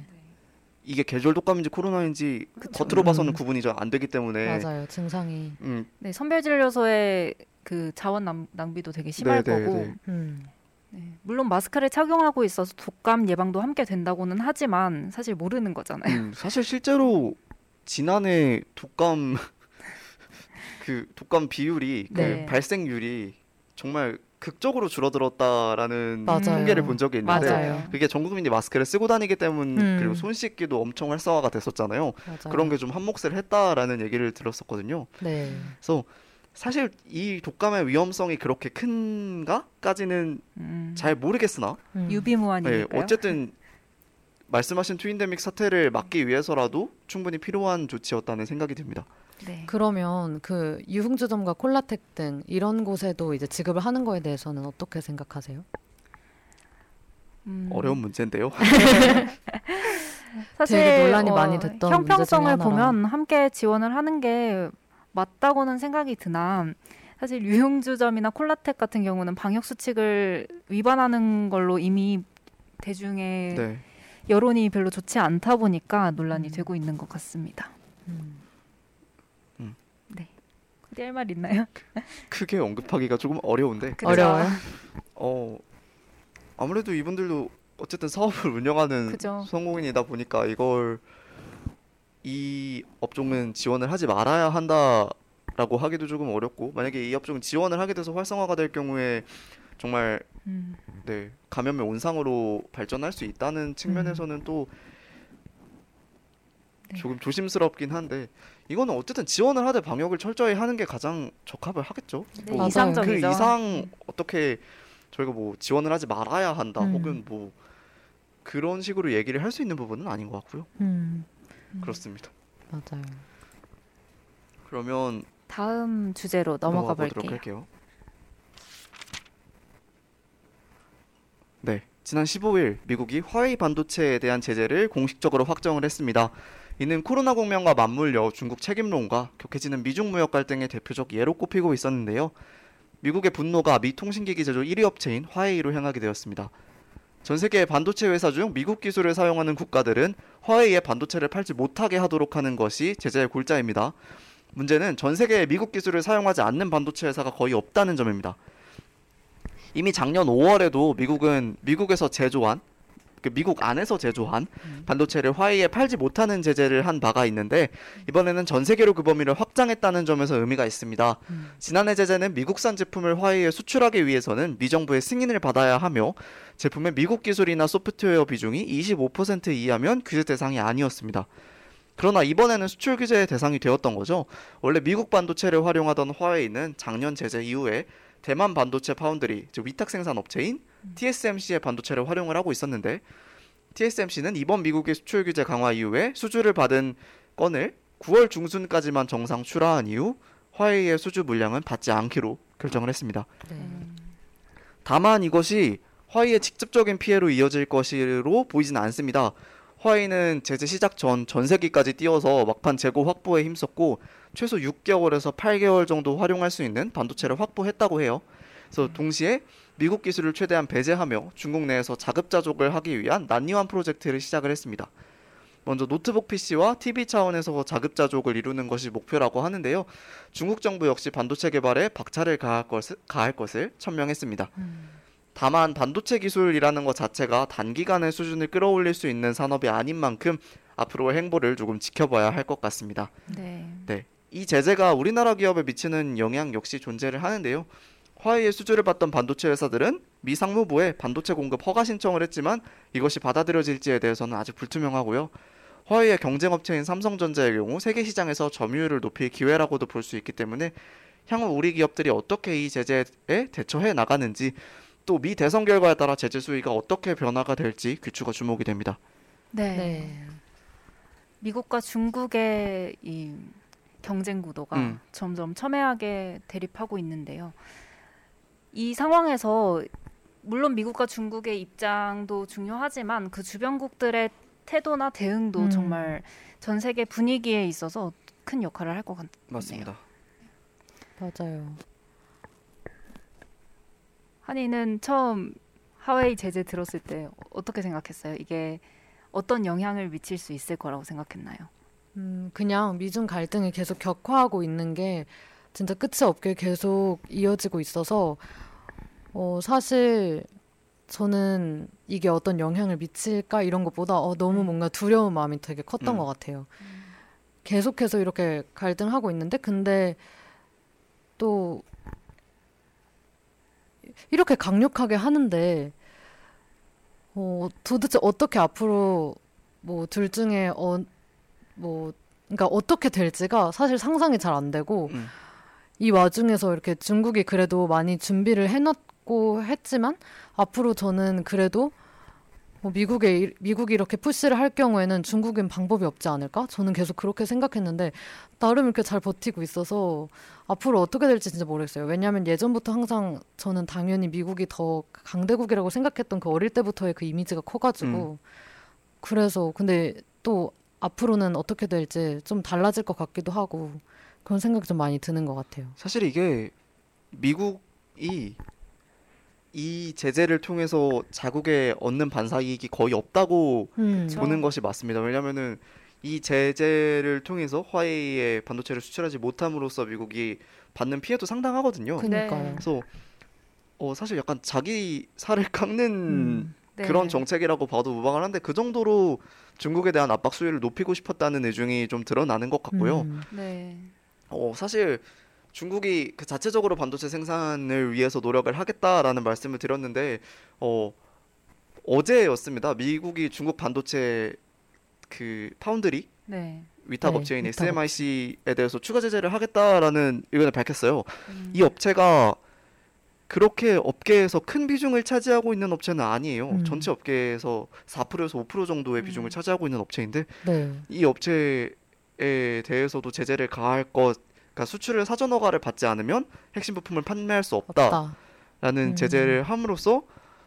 이게 계절 독감인지 코로나인지 그쵸. 겉으로 봐서는 음. 구분이 잘 안 되기 때문에 맞아요. 증상이 음, 네, 선별진료소의 그 자원 낭, 낭비도 되게 심할 네, 네, 거고 네. 음. 네, 물론 마스크를 착용하고 있어서 독감 예방도 함께 된다고는 하지만 사실 모르는 거잖아요. 음, 사실 실제로 지난해 독감 [laughs] 그 독감 비율이 그 네. 발생률이 정말 극적으로 줄어들었다라는 맞아요. 통계를 본 적이 있는데 맞아요. 그게 전 국민이 마스크를 쓰고 다니기 때문 음. 그리고 손 씻기도 엄청 활성화가 됐었잖아요. 맞아요. 그런 게 좀 한몫을 했다라는 얘기를 들었었거든요. 네. 그래서 사실 이 독감의 위험성이 그렇게 큰가까지는 음, 잘 모르겠으나 음. 네, 유비무환이니까요. 어쨌든 말씀하신 트윈데믹 사태를 막기 위해서라도 충분히 필요한 조치였다는 생각이 듭니다. 네. 그러면 그 유흥주점과 콜라텍 등 이런 곳에도 이제 지급을 하는 거에 대해서는 어떻게 생각하세요? 음, 어려운 문제인데요. [laughs] 사실 되게 논란이 많이 됐던 문제 중에 형평성을. 보면 함께 지원을 하는 게 맞다고는 생각이 드나 사실 유흥주점이나 콜라텍 같은 경우는 방역 수칙을 위반하는 걸로 이미 대중의 네. 여론이 별로 좋지 않다 보니까 논란이 음. 되고 있는 것 같습니다. 음. 네. 어디 할말 있나요? 크게 언급하기가 조금 어려운데? 어려워요. 어 아무래도 이분들도 어쨌든 사업을 운영하는 그죠. 성공인이다 보니까 이걸 이 업종은 지원을 하지 말아야 한다라고 하기도 조금 어렵고 만약에 이 업종은 지원을 하게 돼서 활성화가 될 경우에 정말 음, 네 감염의 온상으로 발전할 수 있다는 측면에서는 또 네. 조금 조심스럽긴 한데 이거는 어쨌든 지원을 하되 방역을 철저히 하는 게 가장 적합을 하겠죠. 네, 뭐. 이상적이죠. 그 이상 어떻게 저희가 뭐 지원을 하지 말아야 한다 음. 혹은 뭐 그런 식으로 얘기를 할 수 있는 부분은 아닌 것 같고요. 음, 그렇습니다. 맞아요. 그러면 다음 주제로 넘어가 보도록 볼게요. 할게요. 네, 지난 15일 미국이 화웨이 반도체에 대한 제재를 공식적으로 확정을 했습니다. 이는 코로나 국면과 맞물려 중국 책임론과 격해지는 미중 무역 갈등의 대표적 예로 꼽히고 있었는데요. 미국의 분노가 미 통신기기 제조 1위 업체인 화웨이로 향하게 되었습니다. 전 세계 반도체 회사 중 미국 기술을 사용하는 국가들은 화웨이의 반도체를 팔지 못하게 하도록 하는 것이 제재의 골자입니다. 문제는 전 세계에 미국 기술을 사용하지 않는 반도체 회사가 거의 없다는 점입니다. 이미 작년 5월에도 미국은 미국에서 제조한 그 미국 안에서 제조한 반도체를 화웨이에 팔지 못하는 제재를 한 바가 있는데 이번에는 전 세계로 그 범위를 확장했다는 점에서 의미가 있습니다. 지난해 제재는 미국산 제품을 화웨이에 수출하기 위해서는 미 정부의 승인을 받아야 하며 제품의 미국 기술이나 소프트웨어 비중이 25% 이하면 규제 대상이 아니었습니다. 그러나 이번에는 수출 규제의 대상이 되었던 거죠. 원래 미국 반도체를 활용하던 화웨이는 작년 제재 이후에 대만 반도체 파운드리, 즉 위탁 생산 업체인 TSMC의 반도체를 활용을 하고 있었는데 TSMC는 이번 미국의 수출 규제 강화 이후에 수주를 받은 건을 9월 중순까지만 정상 출하한 이후 화웨이의 수주 물량은 받지 않기로 결정을 했습니다. 네. 다만 이것이 화웨이의 직접적인 피해로 이어질 것으로 보이지는 않습니다. 화웨이는 제재 시작 전 전세기까지 뛰어서 막판 재고 확보에 힘썼고 최소 6개월에서 8개월 정도 활용할 수 있는 반도체를 확보했다고 해요. 그래서 동시에 미국 기술을 최대한 배제하며 중국 내에서 자급자족을 하기 위한 난이완 프로젝트를 시작을 했습니다. 먼저 노트북 PC와 TV 차원에서 자급자족을 이루는 것이 목표라고 하는데요. 중국 정부 역시 반도체 개발에 박차를 가할 것을, 가할 것을 천명했습니다. 다만 반도체 기술이라는 것 자체가 단기간에 수준을 끌어올릴 수 있는 산업이 아닌 만큼 앞으로의 행보를 조금 지켜봐야 할 것 같습니다. 네. 네. 이 제재가 우리나라 기업에 미치는 영향 역시 존재를 하는데요. 화웨이의 수주를 받던 반도체 회사들은 미 상무부에 반도체 공급 허가 신청을 했지만 이것이 받아들여질지에 대해서는 아직 불투명하고요. 화웨이의 경쟁 업체인 삼성전자의 경우 세계 시장에서 점유율을 높일 기회라고도 볼 수 있기 때문에 향후 우리 기업들이 어떻게 이 제재에 대처해 나가는지 또 미 대선 결과에 따라 제재 수위가 어떻게 변화가 될지 귀추가 주목이 됩니다. 네. 네. 미국과 중국의 이 경쟁 구도가 음. 점점 첨예하게 대립하고 있는데요. 이 상황에서 물론 미국과 중국의 입장도 중요하지만 그 주변국들의 태도나 대응도 음. 정말 전 세계 분위기에 있어서 큰 역할을 할 것 같네요. 맞습니다. 맞아요. 한이는 처음 하웨이 제재 들었을 때 어떻게 생각했어요? 이게 어떤 영향을 미칠 수 있을 거라고 생각했나요? 음, 그냥 미중 갈등이 계속 격화하고 있는 게 진짜 끝이 없게 계속 이어지고 있어서 어, 사실 저는 이게 어떤 영향을 미칠까 이런 것보다 어, 너무 뭔가 두려운 마음이 되게 컸던 음. 것 같아요. 계속해서 이렇게 갈등하고 있는데 근데 또 이렇게 강력하게 하는데 어, 도대체 어떻게 앞으로 뭐 둘 중에 어, 뭐 그러니까 어떻게 될지가 사실 상상이 잘 안 되고 음. 이 와중에서 이렇게 중국이 그래도 많이 준비를 해놨고 했지만 앞으로 저는 그래도 뭐 미국에 이- 미국이 이렇게 푸시를 할 경우에는 중국엔 방법이 없지 않을까? 저는 계속 그렇게 생각했는데 나름 이렇게 잘 버티고 있어서 앞으로 어떻게 될지 진짜 모르겠어요. 왜냐하면 예전부터 항상 저는 당연히 미국이 더 강대국이라고 생각했던 그 어릴 때부터의 그 이미지가 커가지고 그래서 근데 또 앞으로는 어떻게 될지 좀 달라질 것 같기도 하고 그런 생각이 좀 많이 드는 것 같아요. 사실 이게 미국이 이 제재를 통해서 자국에 얻는 반사 이익이 거의 없다고 음. 보는 것이 맞습니다. 왜냐하면은 이 제재를 통해서 화웨이의 반도체를 수출하지 못함으로써 미국이 받는 피해도 상당하거든요. 그니까요. 그래서 어, 사실 약간 자기 살을 깎는 음. 네. 그런 정책이라고 봐도 무방할 한데 그 정도로 중국에 대한 압박 수위를 높이고 싶었다는 의중이 좀 드러나는 것 같고요. 음. 네. 어, 사실 중국이 그 자체적으로 반도체 생산을 위해서 노력을 하겠다라는 말씀을 드렸는데 어, 어제였습니다. 미국이 중국 반도체 그 파운드리 네. 위탁 네, 업체인 위탁 SMIC에 대해서 추가 제재를 하겠다라는 의견을 밝혔어요. 음. 이 업체가 그렇게 업계에서 큰 비중을 차지하고 있는 업체는 아니에요. 음. 전체 업계에서 4%에서 5% 정도의 비중을 음. 차지하고 있는 업체인데 네. 이 업체 에 대해서도 제재를 가할 것, 그러니까 수출을 사전 허가를 받지 않으면 핵심 부품을 판매할 수 없다라는 없다. 음. 제재를 함으로써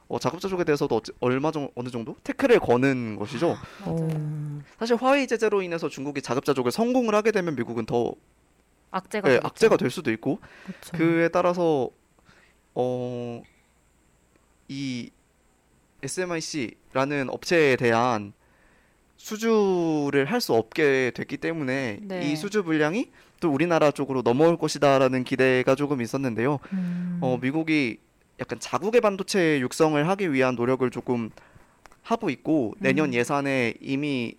어, 작업자족에 대해서도 어찌- 얼마 정 어느 정도 태클을 거는 것이죠. 오. 사실 화웨이 제재로 인해서 중국이 자급자족에 성공을 하게 되면 미국은 더 악재가 예, 되겠죠. 악재가 될 수도 있고 그쵸. 그에 따라서 어 이 SMIC라는 업체에 대한 수주를 할 수 없게 됐기 때문에 네. 이 수주 분량이 또 우리나라 쪽으로 넘어올 것이다라는 기대가 조금 있었는데요. 음. 어 미국이 약간 자국의 반도체 육성을 하기 위한 노력을 조금 하고 있고 내년 음. 예산에 이미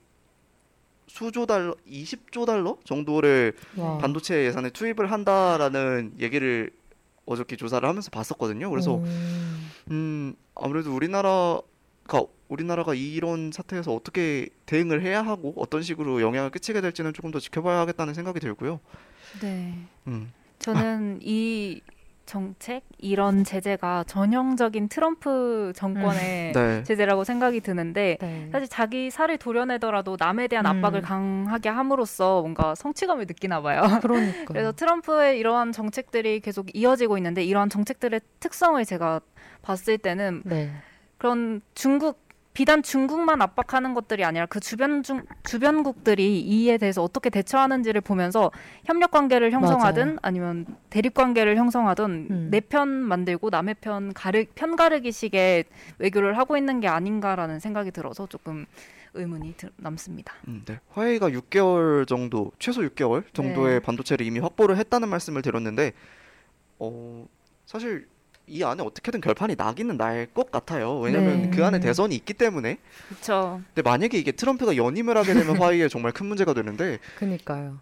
수조 달러, 20조 달러 정도를 와. 반도체 예산에 투입을 한다라는 얘기를 어저께 조사를 하면서 봤었거든요. 그래서 음. 음 아무래도 우리나라가 우리나라가 이런 사태에서 어떻게 대응을 해야 하고 어떤 식으로 영향을 끼치게 될지는 조금 더 지켜봐야 하겠다는 생각이 들고요. 네. 음, 저는 이 정책 이런 제재가 전형적인 트럼프 정권의 네, 제재라고 생각이 드는데 네. 사실 자기 살을 도려내더라도 남에 대한 음. 압박을 강하게 함으로써 뭔가 성취감을 느끼나 봐요. 그러니까. [laughs] 그래서 트럼프의 이러한 정책들이 계속 이어지고 있는데 이러한 정책들의 특성을 제가 봤을 때는 네. 그런 중국 비단 중국만 압박하는 것들이 아니라 그 주변 중 주변국들이 이에 대해서 어떻게 대처하는지를 보면서 협력 관계를 형성하든 맞아요. 아니면 대립 관계를 형성하든 음. 내편 만들고 남의 편 가르 편 가르기식의 외교를 하고 있는 게 아닌가라는 생각이 들어서 조금 의문이 들, 남습니다. 음, 네. 화웨이가 6개월 정도, 최소 6개월 정도의 네. 반도체를 이미 확보를 했다는 말씀을 드렸는데, 어 사실 이 안에 어떻게든 결판이 나기는 날 것 같아요. 왜냐면 네. 그 안에 대선이 있기 때문에. 그렇죠. 근데 만약에 이게 트럼프가 연임을 하게 되면 화웨이에 정말 큰 문제가 되는데, 그니까요.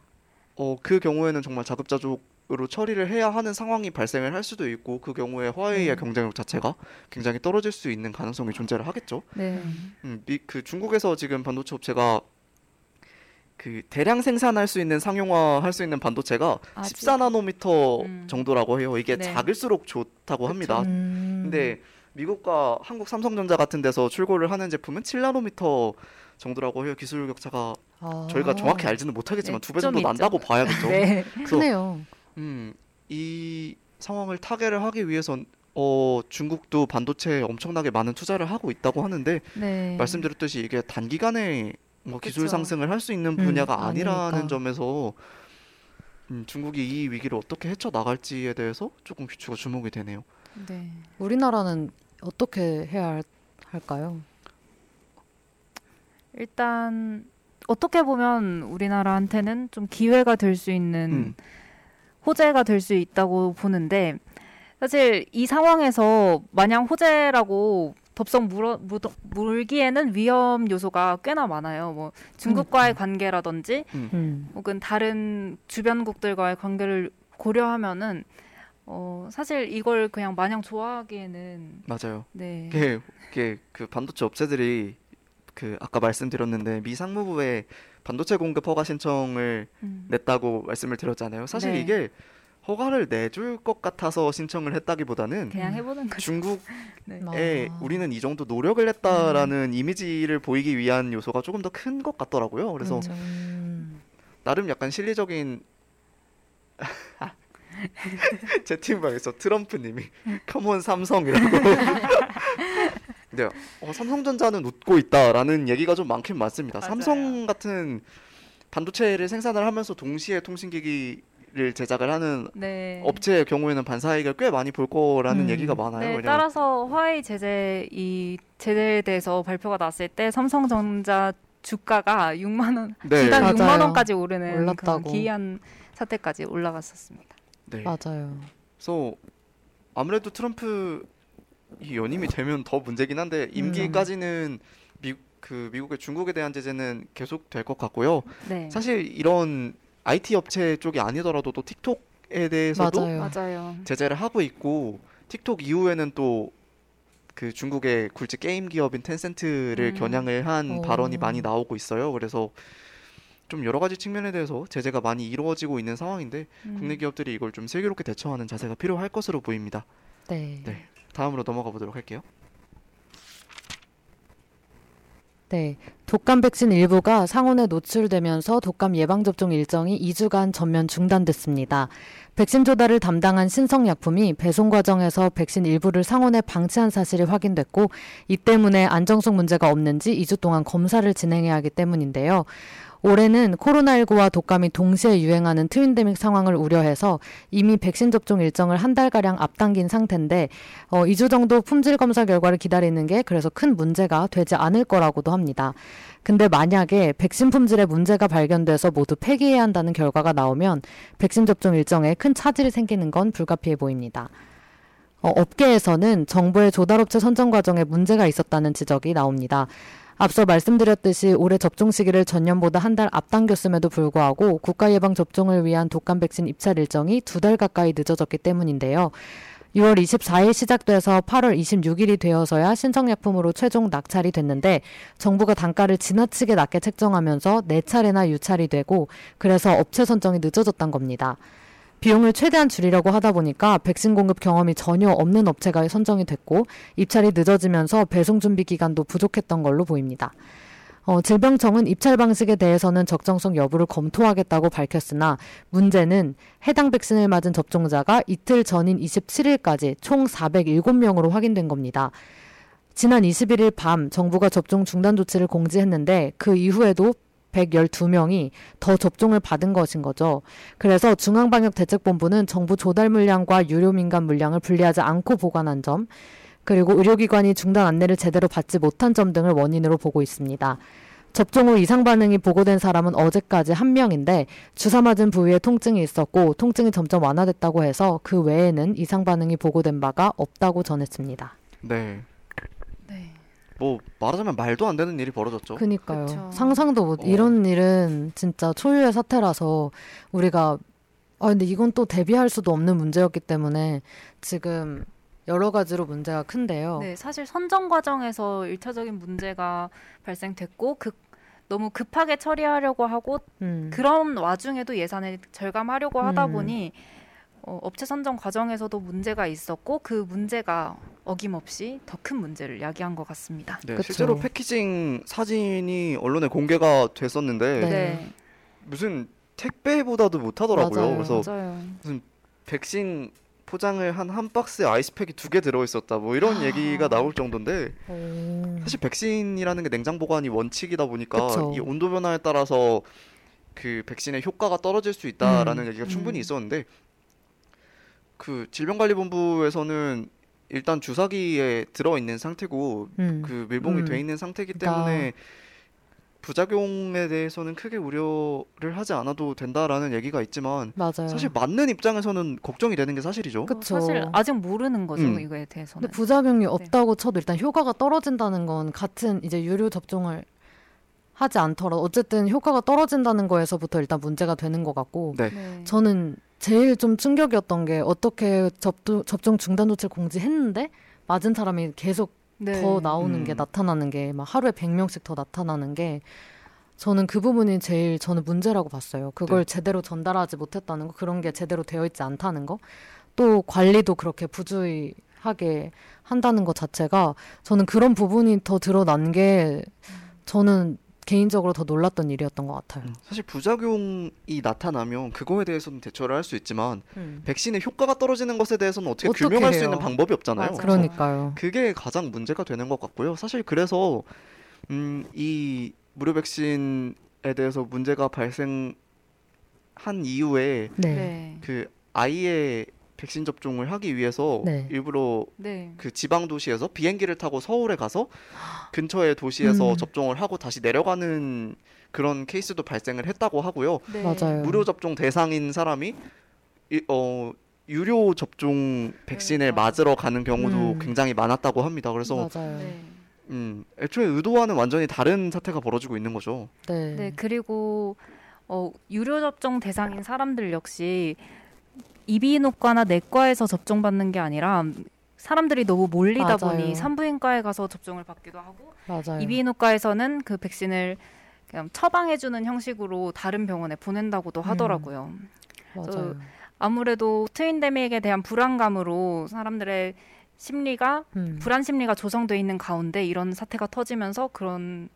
어, 그 경우에는 정말 자급자족으로 처리를 해야 하는 상황이 발생을 할 수도 있고 그 경우에 화웨이의 음. 경쟁력 자체가 굉장히 떨어질 수 있는 가능성이 존재를 하겠죠. 네. 음, 미, 그 중국에서 지금 반도체 업체가 그 대량 생산할 수 있는 상용화 할 수 있는 반도체가 아직- 14나노미터 음. 정도라고 해요. 이게 네. 작을수록 좋다고 합니다. 음. 근데 미국과 한국 삼성전자 같은 데서 출고를 하는 제품은 7나노미터 정도라고 해요. 기술 격차가 아. 저희가 정확히 알지는 못하겠지만 네, 두 배 정도. 난다고 봐야겠죠. [laughs] 네. 그래서. 음, 이 상황을 타개를 하기 위해선 어, 중국도 반도체에 엄청나게 많은 투자를 하고 있다고 하는데 네. 말씀드렸듯이 이게 단기간에 뭐 기술. 상승을 할 수 있는 음, 분야가 아니라는 아니니까. 점에서 음, 중국이 이 위기를 어떻게 헤쳐 나갈지에 대해서 조금 귀추가 주목이 되네요. 네. 우리나라는 어떻게 해야 할, 할까요? 일단 어떻게 보면 우리나라한테는 좀 기회가 될 수 있는 음. 호재가 될 수 있다고 보는데 사실 이 상황에서 마냥 호재라고 덥석 물어, 묻어, 물기에는 위험 요소가 꽤나 많아요. 뭐 중국과의 관계라든지 음. 혹은 다른 주변국들과의 관계를 고려하면은 어 사실 이걸 그냥 마냥 좋아하기에는 맞아요. 네. 이게, 이게 그 반도체 업체들이 그 아까 말씀드렸는데 미 상무부에 반도체 공급 허가 신청을 음. 냈다고 말씀을 드렸잖아요. 사실 네. 이게 허가를 내줄 것 같아서 신청을 했다기보다는 그냥 해보는 거죠. 중국에 [laughs] 네. 아. 우리는 이 정도 노력을 했다라는 이미지를 보이기 위한 요소가 조금 더 큰 것 같더라고요. 그래서 그렇죠. 음. 나름 약간 실리적인 [laughs] 채팅방에서 트럼프님이 [laughs] 컴온 삼성이라고. 네, 어, 삼성전자는 웃고 있다라는 얘기가 좀 많긴 많습니다. 맞아요. 삼성 같은 반도체를 생산을 하면서 동시에 통신기기 를 제작을 하는 네. 업체의 경우에는 반사이익을 꽤 많이 볼 거라는 음. 얘기가 많아요. 네, 따라서 화웨이 제재 이 제재에 대해서 발표가 났을 때 삼성전자 주가가 6만 원, 네, 주당 맞아요. 6만 원까지 오르는 올랐다고. 그런 기이한 사태까지 올라갔었습니다. 네. 맞아요. 그래서 아무래도 트럼프 이 연임이 되면 더 문제긴 한데 임기까지는 미, 그 미국의 중국에 대한 제재는 계속 될 것 같고요. 네, 사실 이런 IT 업체 쪽이 아니더라도 또 틱톡에 대해서도 맞아요. 맞아요. 제재를 하고 있고 틱톡 이후에는 또 그 중국의 굴지 게임 기업인 텐센트를 음. 겨냥을 한 오. 발언이 많이 나오고 있어요. 그래서 좀 여러 가지 측면에 대해서 제재가 많이 이루어지고 있는 상황인데 음. 국내 기업들이 이걸 좀 슬기롭게 대처하는 자세가 필요할 것으로 보입니다. 네. 네. 다음으로 넘어가 보도록 할게요. 네. 독감 백신 일부가 상온에 노출되면서 독감 예방접종 일정이 2주간 전면 중단됐습니다. 백신 조달을 담당한 신성약품이 배송 과정에서 백신 일부를 상온에 방치한 사실이 확인됐고 이 때문에 안정성 문제가 없는지 2주 동안 검사를 진행해야 하기 때문인데요. 올해는 코로나19와 독감이 동시에 유행하는 트윈데믹 상황을 우려해서 이미 백신 접종 일정을 한 달가량 앞당긴 상태인데 어, 2주 정도 품질 검사 결과를 기다리는 게 그래서 큰 문제가 되지 않을 거라고도 합니다. 근데 만약에 백신 품질에 문제가 발견돼서 모두 폐기해야 한다는 결과가 나오면 백신 접종 일정에 큰 차질이 생기는 건 불가피해 보입니다. 어, 업계에서는 정부의 조달업체 선정 과정에 문제가 있었다는 지적이 나옵니다. 앞서 말씀드렸듯이 올해 접종 시기를 전년보다 한 달 앞당겼음에도 불구하고 국가 예방 접종을 위한 독감 백신 입찰 일정이 두 달 가까이 늦어졌기 때문인데요. 6월 24일 시작돼서 8월 26일이 되어서야 신청약품으로 최종 낙찰이 됐는데 정부가 단가를 지나치게 낮게 책정하면서 네 차례나 유찰이 되고 그래서 업체 선정이 늦어졌던 겁니다. 비용을 최대한 줄이려고 하다 보니까 백신 공급 경험이 전혀 없는 업체가 선정이 됐고 입찰이 늦어지면서 배송 준비 기간도 부족했던 걸로 보입니다. 어, 질병청은 입찰 방식에 대해서는 적정성 여부를 검토하겠다고 밝혔으나 문제는 해당 백신을 맞은 접종자가 이틀 전인 27일까지 총 407명으로 확인된 겁니다. 지난 21일 밤 정부가 접종 중단 조치를 공지했는데 그 이후에도 112명이 더 접종을 받은 것인 거죠. 그래서 중앙방역대책본부는 정부 조달 물량과 유료 민간 물량을 분리하지 않고 보관한 점, 그리고 의료기관이 중단 안내를 제대로 받지 못한 점 등을 원인으로 보고 있습니다. 접종 후 이상 반응이 보고된 사람은 어제까지 한 명인데 주사 맞은 부위에 통증이 있었고 통증이 점점 완화됐다고 해서 그 외에는 이상 반응이 보고된 바가 없다고 전했습니다. 네. 네. 뭐 말하자면 말도 안 되는 일이 벌어졌죠. 그니까요. 그쵸. 상상도 못 어. 이런 일은 진짜 초유의 사태라서 우리가 아 근데 이건 또 대비할 수도 없는 문제였기 때문에 지금 여러 가지로 문제가 큰데요. 네, 사실 선정 과정에서 일차적인 문제가 발생됐고 그 너무 급하게 처리하려고 하고 음. 그런 와중에도 예산을 절감하려고 하다 음. 보니 어, 업체 선정 과정에서도 문제가 있었고 그 문제가 어김없이 더 큰 문제를 야기한 것 같습니다. 네, 그쵸. 실제로 패키징 사진이 언론에 공개가 됐었는데 네. 네, 무슨 택배보다도 못하더라고요. 맞아요. 그래서 맞아요. 백신 포장을 한 한 박스에 아이스팩이 두 개 들어 있었다. 뭐 이런 아. 얘기가 나올 정도인데 오. 사실 백신이라는 게 냉장 보관이 원칙이다 보니까 그쵸. 이 온도 변화에 따라서 그 백신의 효과가 떨어질 수 있다라는 음. 얘기가 충분히 음. 있었는데 그 질병관리본부에서는 일단 주사기에 들어 있는 상태고 음. 그 밀봉이 음. 돼 있는 상태이기 그러니까. 때문에 부작용에 대해서는 크게 우려를 하지 않아도 된다라는 얘기가 있지만 맞아요. 사실 맞는 입장에서는 걱정이 되는 게 사실이죠. 그- 그쵸. 사실 아직 모르는 거죠 음. 이거에 대해서는. 근데 부작용이 없다고 쳐도 일단 효과가 떨어진다는 건 같은 이제 유료 접종을 하지 않더라도 어쨌든 효과가 떨어진다는 거에서부터 일단 문제가 되는 것 같고 네. 네. 저는 제일 좀 충격이었던 게 어떻게 접도, 접종 중단 조치를 공지했는데 맞은 사람이 계속 네. 더 나오는 음. 게 나타나는 게 막 하루에 100명씩 더 나타나는 게 저는 그 부분이 제일 저는 문제라고 봤어요. 그걸 네. 제대로 전달하지 못했다는 거, 그런 게 제대로 되어 있지 않다는 거, 또 관리도 그렇게 부주의하게 한다는 것 자체가 저는 그런 부분이 더 드러난 게 저는 개인적으로 더 놀랐던 일이었던 것 같아요. 음, 사실 부작용이 나타나면 그거에 대해서는 대처를 할 수 있지만 음. 백신의 효과가 떨어지는 것에 대해서는 어떻게 어떻게 규명할 수 해요? 있는 방법이 없잖아요. 맞아요. 그러니까요. 그게 가장 문제가 되는 것 같고요. 사실 그래서 음, 이 무료 백신에 대해서 문제가 발생한 이후에 네. 네. 그 아이의 백신 접종을 하기 위해서 네. 일부러 네. 그 지방 도시에서 비행기를 타고 서울에 가서 [gasps] 근처의 도시에서 음. 접종을 하고 다시 내려가는 그런 케이스도 발생을 했다고 하고요. 네. 맞아요. 무료 접종 대상인 사람이 이, 어 유료 접종 백신을 그러니까. 맞으러 가는 경우도 음. 굉장히 많았다고 합니다. 그래서 맞아요. 네. 음, 애초에 의도와는 완전히 다른 사태가 벌어지고 있는 거죠. 네. 네, 그리고 어, 유료 접종 대상인 사람들 역시 이비인후과나 내과에서 접종받는 게 아니라 사람들이 너무 몰리다 맞아요. 보니 산부인과에 가서 접종을 받기도 하고 맞아요. 이비인후과에서는 그 백신을 그냥 처방해주는 형식으로 다른 병원에 보낸다고도 음. 하더라고요. 맞아요. 아무래도 트윈데믹에 대한 불안감으로 사람들의 심리가 음. 불안 심리가 조성돼 있는 가운데 이런 사태가 터지면서 그런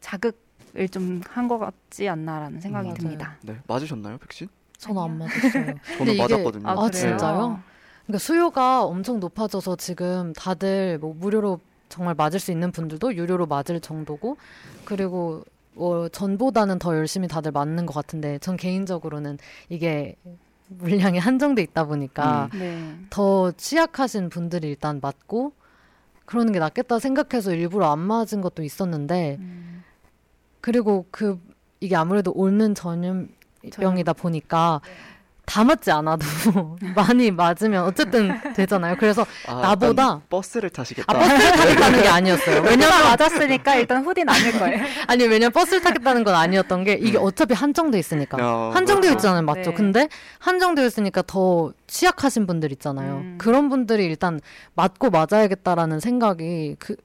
자극을 좀 한 것 같지 않나라는 생각이 음, 듭니다. 네, 맞으셨나요, 백신? 저는 안. 맞았어요. [laughs] 저는 맞았거든요. 아, 그래요? 진짜요? 그러니까 수요가 엄청 높아져서 지금 다들 뭐 무료로 정말 맞을 수 있는 분들도 유료로 맞을 정도고 그리고 뭐 전보다는 더 열심히 다들 맞는 것 같은데 전 개인적으로는 이게 물량이 한정돼 있다 보니까 네. 더 취약하신 분들이 일단 맞고 그러는 게 낫겠다 생각해서 일부러 안 맞은 것도 있었는데 음, 그리고 그 이게 아무래도 옳는 전염 병이다 보니까 다 맞지 않아도 [laughs] 많이 맞으면 어쨌든 되잖아요. 그래서 아, 나보다- 버스를 타시겠다. 아 버스를 타겠다는 게 아니었어요. [laughs] 왜냐면 맞았으니까 일단 후딘 아닐 거예요. [laughs] 아니 왜냐면 버스를 타겠다는 건 아니었던 게 이게 음. 어차피 한정돼 있으니까 어, 한정되어 그렇죠. 있잖아요, 맞죠? 네. 근데 한정되어 있으니까 더 취약하신 분들 있잖아요. 음. 그런 분들이 일단 맞고 맞아야겠다라는 생각이 그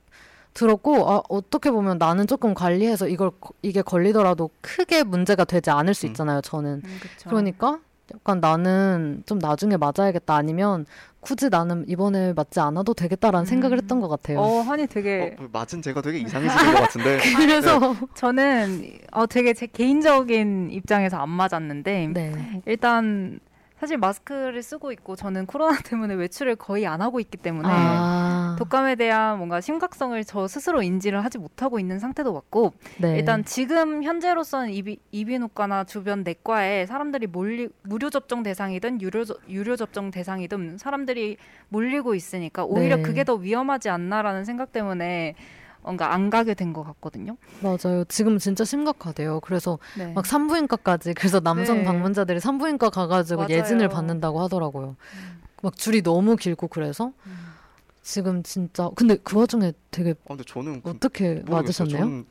들었고 아, 어떻게 보면 나는 조금 관리해서 이걸 거- 이게 걸리더라도 크게 문제가 되지 않을 수 음. 있잖아요. 저는 음. 그러니까 약간 나는 좀 나중에 맞아야겠다 아니면 굳이 나는 이번에 맞지 않아도 되겠다라는 음. 생각을 했던 것 같아요. 어, 허니 되게 어, 맞은 제가 되게 [laughs] 이상해지는 것 같은데. [laughs] 그래서 저는 어 되게 제 개인적인 입장에서 안 맞았는데 네. 일단 사실 마스크를 쓰고 있고 저는 코로나 [laughs] 때문에 외출을 거의 안 하고 있기 때문에 아, 독감에 대한 뭔가 심각성을 저 스스로 인지를 하지 못하고 있는 상태도 맞고 네. 일단 지금 현재로서는 이비, 이비인후과나 주변 내과에 사람들이 몰리 무료 접종 대상이든 유료 저- 유료 접종 대상이든 사람들이 몰리고 있으니까 오히려 네. 그게 더 위험하지 않나라는 생각 때문에 뭔가 안 가게 된 것 같거든요. 맞아요. 지금 진짜 심각하대요. 그래서 네. 막 산부인과까지 그래서 남성 네. 방문자들이 산부인과 가가지고 맞아요. 예진을 받는다고 하더라고요. 막 줄이 너무 길고 그래서 음. 지금 진짜 근데 그 와중에 되게 아, 근데 저는 그, 어떻게 모르겠어요. 맞으셨네요? 저는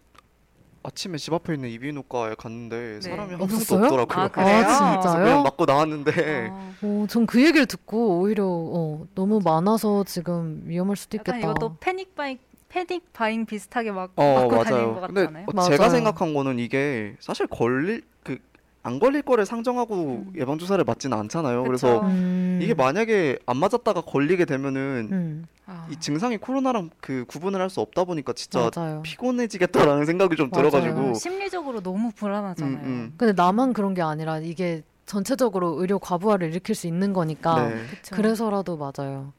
아침에 집 앞에 있는 이비인후과에 갔는데 사람이 한 명도 없었어요? 없더라고요. 아, 그래서 그래요? 아, 진짜요? 그냥 맞고 나왔는데 어, 어, 전 그 얘기를 듣고 오히려 어, 너무 많아서 지금 위험할 수도 약간 있겠다. 이것도 패닉 바잉 패닉 바잉 비슷하게 막 어 맞고 다니는 맞아요. 것 근데. 어, 제가 맞아요. 생각한 거는 이게 사실 걸릴 그 안 걸릴 거를 상정하고 음. 예방 주사를 맞지는 않잖아요. 그쵸. 그래서 음, 이게 만약에 안 맞았다가 걸리게 되면은 음, 아, 이 증상이 코로나랑 그 구분을 할 수 없다 보니까 진짜 맞아요. 피곤해지겠다라는 생각이 좀 맞아요. 들어가지고 심리적으로 너무 불안하잖아요. 음, 음. 근데 나만 그런 게 아니라 이게 전체적으로 의료 과부하를 일으킬 수 있는 거니까 네. 그래서라도 맞아요.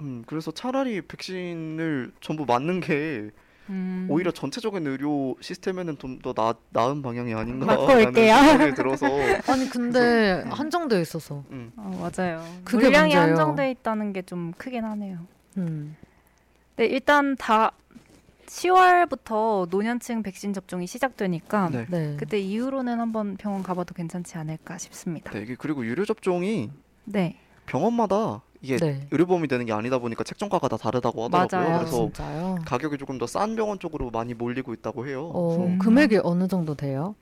음, 그래서 차라리 백신을 전부 맞는 게 음. 오히려 전체적인 의료 시스템에는 좀 더 나은 방향이 아닌가 라는. 생각이 들어서 [laughs] 아니 근데 음. 한정되어 있어서. 음, 어, 맞아요. 그게 물량이 문제예요. 한정돼 있다는 게 좀 크긴 하네요. 음. 네, 일단 다 10월부터 노년층 백신 접종이 시작되니까 네. 네. 그때 이후로는 한번 병원 가봐도 괜찮지 않을까 싶습니다. 네, 그리고 유료 접종이 네, 병원마다 이게 네. 의료보험이 되는 게 아니다 보니까 책정가가 다 다르다고 하더라고요. 맞아요. 아, 그래서 진짜요? 가격이 조금 더 싼 병원 쪽으로 많이 몰리고 있다고 해요. 어, 음. 금액이 어느 정도 돼요?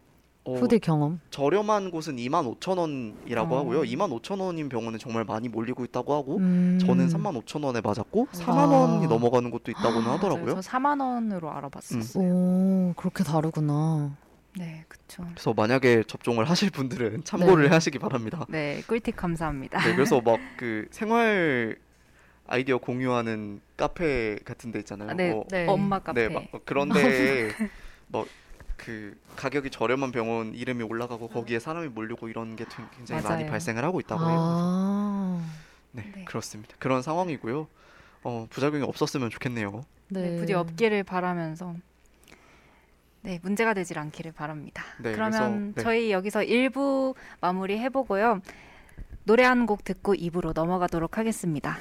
어, 후디 경험. 저렴한 곳은 2만 5천 원이라고 어. 하고요. 2만 5천 원인 병원은 정말 많이 몰리고 있다고 하고 음. 저는 3만 5천 원에 맞았고 4만 아. 원이 넘어가는 곳도 있다고는 맞아요. 하더라고요. 저 4만 원으로 알아봤었어요. 오, 그렇게 다르구나. 네, 그렇죠. 그래서 만약에 접종을 하실 분들은 참고를 네. 하시기 바랍니다. 네, 꿀팁 감사합니다. 네, 그래서 막 [laughs] 그 생활 아이디어 공유하는 카페 같은 데 있잖아요. 아, 네, 어, 네. 엄마 카페. 네, 막 그런데 뭐 그 가격이 저렴한 병원 이름이 올라가고 거기에 사람이 몰리고 이런 게좀 굉장히 많이 맞아요. 발생을 하고 있다고 해요. 아, 네, 네. 그렇습니다. 그런 상황이고요. 어, 부작용이 없었으면 좋겠네요. 네, 네. 부디 없기를 바라면서 네 문제가 되질 않기를 바랍니다. 네, 그러면 그래서, 네. 저희 여기서 1부 마무리 해보고요. 노래 한 곡 듣고 2부로 넘어가도록 하겠습니다.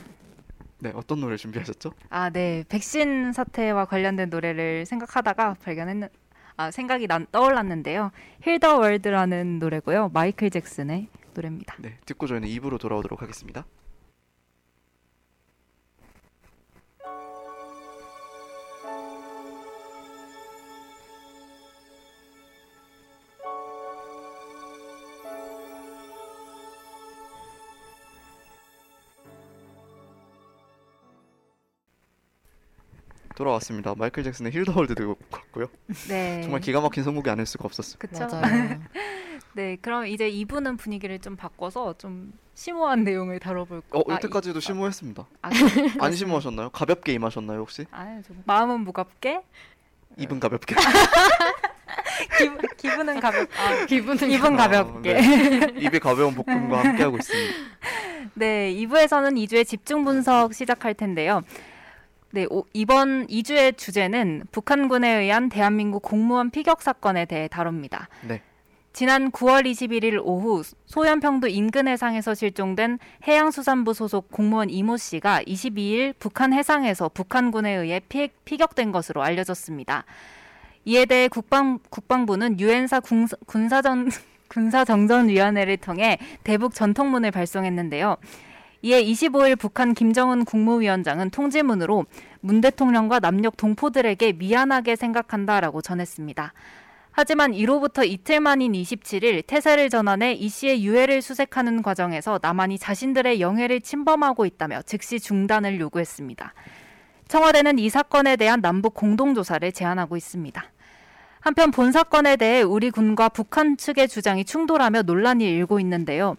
네, 어떤 노래 준비하셨죠? 아, 네. 백신 사태와 관련된 노래를 생각하다가 발견했는 아, 생각이 난 떠올랐는데요. 힐더 월드라는 노래고요. 마이클 잭슨의 노래입니다. 네, 듣고 저희는 2부로 돌아오도록 하겠습니다. 돌아왔습니다. 마이클 잭슨의 힐더 월드 듣고 왔고요. 네. 정말 기가 막힌 선곡이 아닐 수가 없었어요. 맞아요. [laughs] 네, 그럼 이제 2부는 분위기를 좀 바꿔서 좀 심오한 내용을 다뤄볼 거. 어, 아, 여태까지도 심오했습니다. 아, 안 심오하셨나요? 가볍게 임하셨나요 혹시? 아, 좀 마음은 무겁게, 입은 가볍게. [laughs] 기분, 기분은 가볍. 아, [laughs] 기분은 기분 아, 가볍게. 네. 입이 가벼운 볶음과 함께 하고 있습니다. 네, 2부에서는 2주의 집중 분석 시작할 텐데요. 네, 오, 이번 2주의 주제는 북한군에 의한 대한민국 공무원 피격 사건에 대해 다룹니다. 네. 지난 9월 21일 오후 소연평도 인근 해상에서 실종된 해양수산부 소속 공무원 이모 씨가 22일 북한 해상에서 북한군에 의해 피, 피격된 것으로 알려졌습니다. 이에 대해 국방, 국방부는 유엔사 군사, 군사전, [laughs] 군사정전위원회를 통해 대북 전통문을 발송했는데요. 이에 25일 북한 김정은 국무위원장은 통지문으로 문 대통령과 남녘 동포들에게 미안하게 생각한다라고 전했습니다. 하지만 이로부터 이틀 만인 27일 태세를 전환해 이 씨의 유해를 수색하는 과정에서 남한이 자신들의 영해를 침범하고 있다며 즉시 중단을 요구했습니다. 청와대는 이 사건에 대한 남북 공동조사를 제안하고 있습니다. 한편 본 사건에 대해 우리 군과 북한 측의 주장이 충돌하며 논란이 일고 있는데요.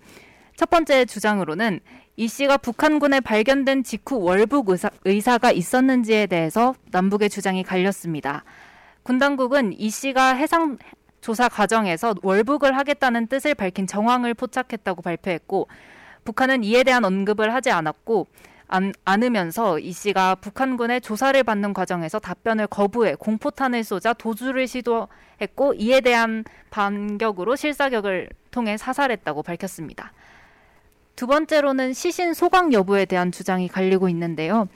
첫 번째 주장으로는 이 씨가 북한군에 발견된 직후 월북 의사, 의사 가 있었는지에 대해서 남북의 주장이 갈렸습니다. 군 당국은 이 씨가 해상 조사 과정에서 월북을 하겠다는 뜻을 밝힌 정황을 포착했다고 발표했고 북한은 이에 대한 언급을 하지 않았고 안, 않으면서 이 씨가 북한군의 조사를 받는 과정에서 답변을 거부해 공포탄을 쏘자 도주를 시도했고 이에 대한 반격으로 실사격을 통해 사살했다고 밝혔습니다. 두 번째로는 시신 소각 여부에 대한 주장이 갈리고 있는데요.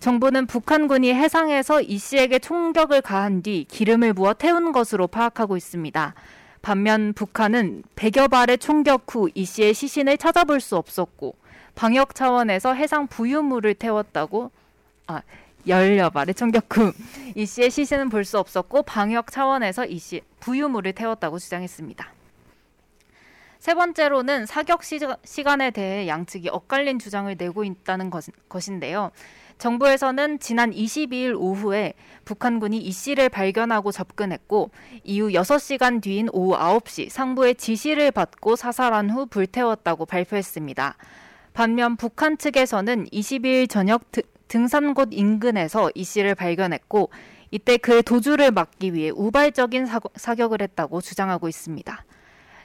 정부는 북한군이 해상에서 이 씨에게 총격을 가한 뒤 기름을 부어 태운 것으로 파악하고 있습니다. 반면 북한은 100여 발의 총격 후 이 씨의 시신을 찾아볼 수 없었고 방역 차원에서 해상 부유물을 태웠다고 아 열여 발의 총격 후 이 씨의 시신은 볼 수 없었고 방역 차원에서 이 씨 부유물을 태웠다고 주장했습니다. 세 번째로는 사격 시간에 대해 양측이 엇갈린 주장을 내고 있다는 것인데요. 정부에서는 지난 22일 오후에 북한군이 이 씨를 발견하고 접근했고 이후 6시간 뒤인 오후 9시 상부의 지시를 받고 사살한 후 불태웠다고 발표했습니다. 반면 북한 측에서는 22일 저녁 등산곳 인근에서 이 씨를 발견했고 이때 그의 도주를 막기 위해 우발적인 사격을 했다고 주장하고 있습니다.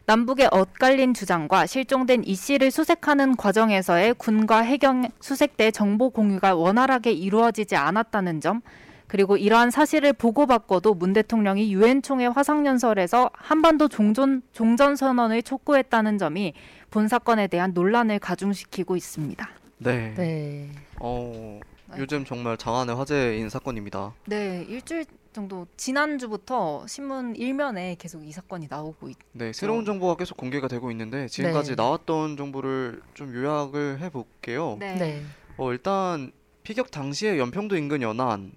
남북의 엇갈린 주장과 실종된 이 씨를 수색하는 과정에서의 군과 해경 수색대 정보 공유가 원활하게 이루어지지 않았다는 점, 그리고 이러한 사실을 보고받고도 문 대통령이 유엔 총회 화상연설에서 한반도 종전 종전 선언을 촉구했다는 점이 본 사건에 대한 논란을 가중시키고 있습니다. 네. 네. 어, 요즘 정말 장안의 화제인 사건입니다. 네, 일주일 정도 지난주부터 신문 일면에 계속 이 사건이 나오고 있. 네, 새로운 정보가 계속 공개가 되고 있는데 지금까지 네. 나왔던 정보를 좀 요약을 해볼게요. 네. 네. 어, 일단 피격 당시에 연평도 인근 연안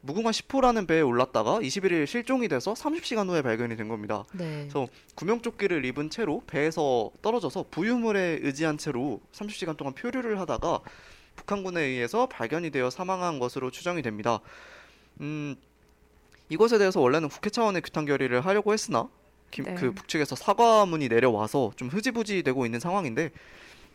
무궁화 10호라는 배에 올랐다가 21일 실종이 돼서 30시간 후에 발견이 된 겁니다. 네. 그래서 구명조끼를 입은 채로 배에서 떨어져서 부유물에 의지한 채로 30시간 동안 표류를 하다가 북한군에 의해서 발견이 되어 사망한 것으로 추정이 됩니다. 음, 이것에 대해서 원래는 국회 차원의 규탄 결의를 하려고 했으나 김, 네. 그 북측에서 사과문이 내려와서 좀 흐지부지 되고 있는 상황인데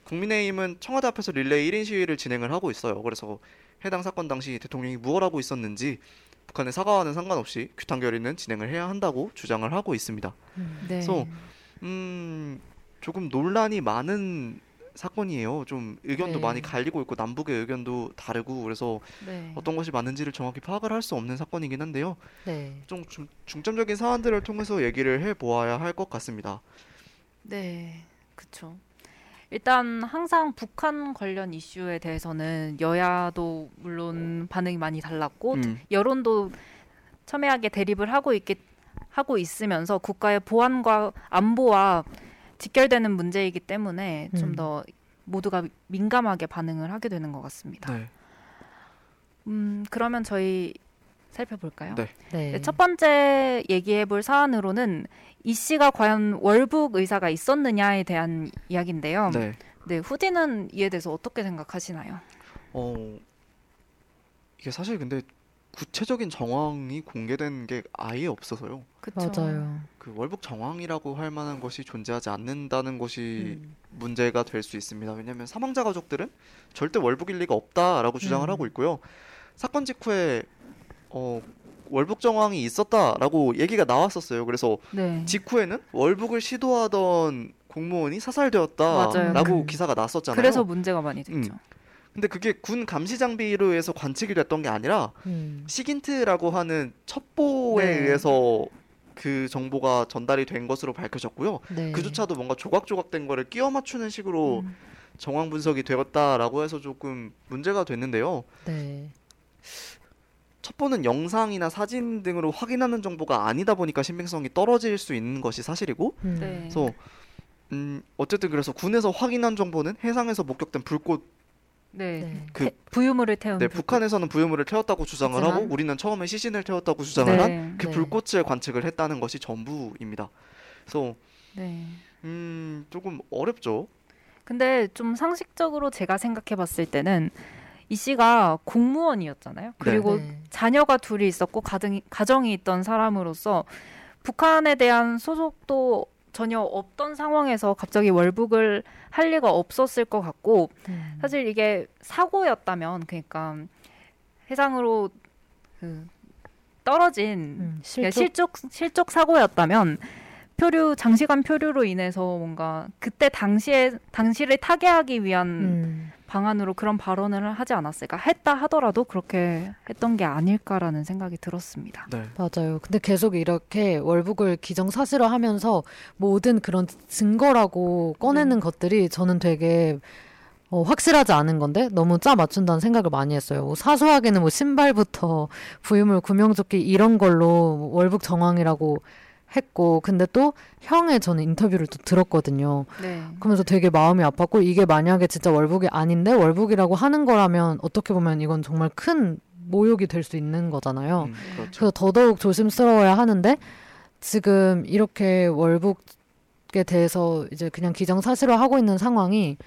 국민의힘은 청와대 앞에서 릴레이 1인 시위를 진행을 하고 있어요. 그래서 해당 사건 당시 대통령이 무엇 하고 있었는지 북한의 사과와는 상관없이 규탄 결의는 진행을 해야 한다고 주장을 하고 있습니다. 음. 네. 그래서 음, 조금 논란이 많은 사건이에요. 좀 의견도 네. 많이 갈리고 있고 남북의 의견도 다르고 그래서 네. 어떤 것이 맞는지를 정확히 파악을 할 수 없는 사건이긴 한데요. 네. 좀 중, 중점적인 사안들을 통해서 얘기를 해 보아야 할 것 같습니다. 네, 그렇죠. 일단 항상 북한 관련 이슈에 대해서는 여야도 물론 반응이 많이 달랐고 음, 여론도 첨예하게 대립을 하고 있게 하고 있으면서 국가의 보안과 안보와 직결되는 문제이기 때문에 좀 음. 더 모두가 민감하게 반응을 하게 되는 것 같습니다. 네. 음, 그러면 저희 살펴볼까요? 네. 네. 네, 첫 번째 얘기해볼 사안으로는 이 씨가 과연 월북 의사가 있었느냐에 대한 이야기인데요. 네. 네, 후디는 이에 대해서 어떻게 생각하시나요? 어 이게 사실 근데 구체적인 정황이 공개된 게 아예 없어서요. 그쵸. 맞아요. 그 월북 정황이라고 할 만한 것이 존재하지 않는다는 것이 음. 문제가 될 수 있습니다. 왜냐하면 사망자 가족들은 절대 월북일 리가 없다라고 주장을 음. 하고 있고요. 사건 직후에 어, 월북 정황이 있었다라고 얘기가 나왔었어요. 그래서 네. 직후에는 월북을 시도하던 공무원이 사살되었다라고 맞아요. 기사가 났었잖아요. 그래서 문제가 많이 됐죠. 음. 근데 그게 군 감시 장비로 해서 관측이 됐던 게 아니라 음. 시긴트라고 하는 첩보에 네. 의해서 그 정보가 전달이 된 것으로 밝혀졌고요. 네. 그조차도 뭔가 조각조각된 거를 끼워 맞추는 식으로 음. 정황 분석이 되었다라고 해서 조금 문제가 됐는데요. 네. 첩보는 영상이나 사진 등으로 확인하는 정보가 아니다 보니까 신빙성이 떨어질 수 있는 것이 사실이고, 음. 네. 그래서 음, 어쨌든 그래서 군에서 확인한 정보는 해상에서 목격된 불꽃, 네. 네. 그 태- 부유물을 태운 네, 불꽃. 북한에서는 부유물을 태웠다고 주장을 하지만- 하고, 우리는 처음에 시신을 태웠다고 주장을 네. 한그 네. 불꽃을 관측을 했다는 것이 전부입니다. 그래서 네. 음, 조금 어렵죠. 근데 좀 상식적으로 제가 생각해 봤을 때는 이 씨가 공무원이었잖아요. 그리고 네. 자녀가 둘이 있었고 가정이, 가정이 있던 사람으로서 북한에 대한 소속도 전혀 없던 상황에서 갑자기 월북을 할 리가 없었을 것 같고 음. 사실 이게 사고였다면 그러니까 해상으로 그 떨어진 음. 그러니까 실족 실족 실족 사고였다면 표류 장시간 표류로 인해서 뭔가 그때 당시에 당시를 타개하기 위한 음. 방안으로 그런 발언을 하지 않았을까 했다 하더라도 그렇게 했던 게 아닐까라는 생각이 들었습니다. 네. 맞아요. 근데 계속 이렇게 월북을 기정사실화하면서 모든 그런 증거라고 꺼내는 네. 것들이 저는 되게 어, 확실하지 않은 건데 너무 짜 맞춘다는 생각을 많이 했어요. 뭐 사소하게는 뭐 신발부터 [laughs] 부유물 구명조끼 이런 걸로 월북 정황이라고 했고 근데 또 형의 저는 인터뷰를 또 들었거든요. 네. 그러면서 되게 마음이 아팠고 이게 만약에 진짜 월북이 아닌데 월북이라고 하는 거라면 어떻게 보면 이건 정말 큰 모욕이 될 수 있는 거잖아요. 음, 그렇죠. 그래서 더더욱 조심스러워야 하는데 지금 이렇게 월북에 대해서 이제 그냥 기정사실화하고 있는 상황이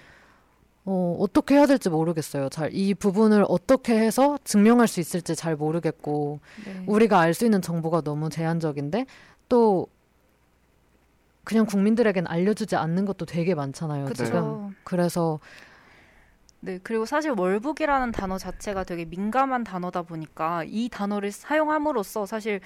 어, 어떻게 해야 될지 모르겠어요. 잘 이 부분을 어떻게 해서 증명할 수 있을지 잘 모르겠고 네. 우리가 알 수 있는 정보가 너무 제한적인데 또 그냥 국민들에겐 알려주지 않는 것도 되게 많잖아요. 그쵸. 지금 그래서 네, 그리고 사실 월북이라는 단어 자체가 되게 민감한 단어다 보니까 이 단어를 사용함으로써 사실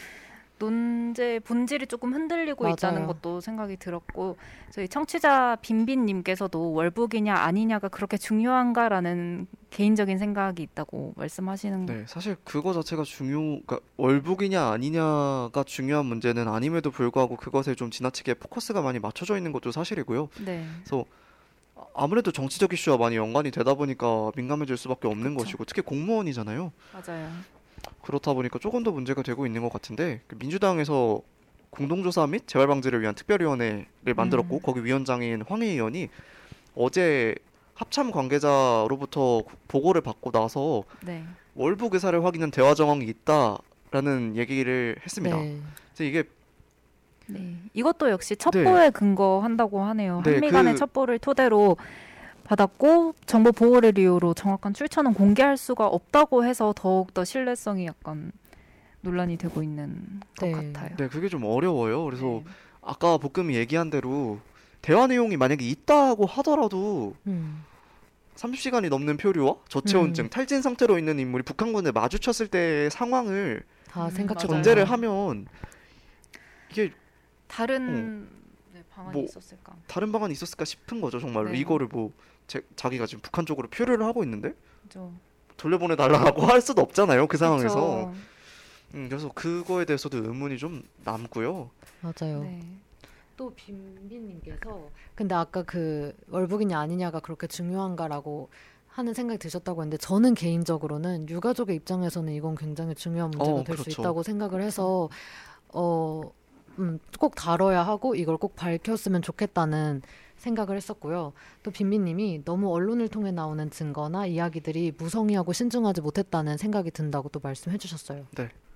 논제 본질이 조금 흔들리고 맞아요. 있다는 것도 생각이 들었고 저희 청취자 빈빈님께서도 월북이냐 아니냐가 그렇게 중요한가라는 개인적인 생각이 있다고 말씀하시는 네, 사실 그거 자체가 중요, 그러니까 월북이냐 아니냐가 중요한 문제는 아님에도 불구하고 그것에 좀 지나치게 포커스가 많이 맞춰져 있는 것도 사실이고요. 네, 그래서 아무래도 정치적 이슈와 많이 연관이 되다 보니까 민감해질 수밖에 없는 그쵸. 것이고 특히 공무원이잖아요. 맞아요. 그렇다 보니까 조금 더 문제가 되고 있는 것 같은데 그 민주당에서 공동조사 및 재발 방지를 위한 특별위원회를 만들었고 음. 거기 위원장인 황희 의원이 어제 합참 관계자로부터 보고를 받고 나서 네, 월북 의사를 확인한 대화 정황이 있다라는 얘기를 했습니다. 네. 그래서 이게 네, 이것도 역시 첩보에 근거한다고 하네요. 네, 한미 간의 그- 첩보를 토대로 받았고 정보 보호를 이유로 정확한 출처는 공개할 수가 없다고 해서 더욱 더 신뢰성이 약간 논란이 되고 있는 것 네. 같아요. 네 그게 좀 어려워요. 그래서 네. 아까 복금이 얘기한 대로 대화 내용이 만약에 있다고 하더라도 음. 30시간이 넘는 표류와 저체온증, 음. 탈진 상태로 있는 인물이 북한군에 마주쳤을 때의 상황을 다 음, 생각해 맞아요. 전제를 하면 이게 다른 네, 방안이 뭐, 있었을까? 다른 방안이 있었을까 싶은 거죠 정말로 네. 이거를 뭐 제, 자기가 지금 북한 쪽으로 표류를 하고 있는데 그죠. 돌려보내 달라고 할 수도 없잖아요 그 상황에서. 음, 그래서 그거에 대해서도 의문이 좀 남고요 맞아요. 네. 또 빈빈님께서 근데 아까 그 월북이냐 아니냐가 그렇게 중요한가라고 하는 생각이 드셨다고 했는데 저는 개인적으로는 유가족의 입장에서는 이건 굉장히 중요한 문제가 어, 될수 그렇죠. 있다고 생각을 해서 어, 음, 꼭 다뤄야 하고 이걸 꼭 밝혔으면 좋겠다는 생각을 했었고요. 또 빈빈님이 너무 언론을 통해 나오는 증거나 이야기들이 무성의하고 신중하지 못했다는 생각이 든다고 또 말씀해 주셨어요.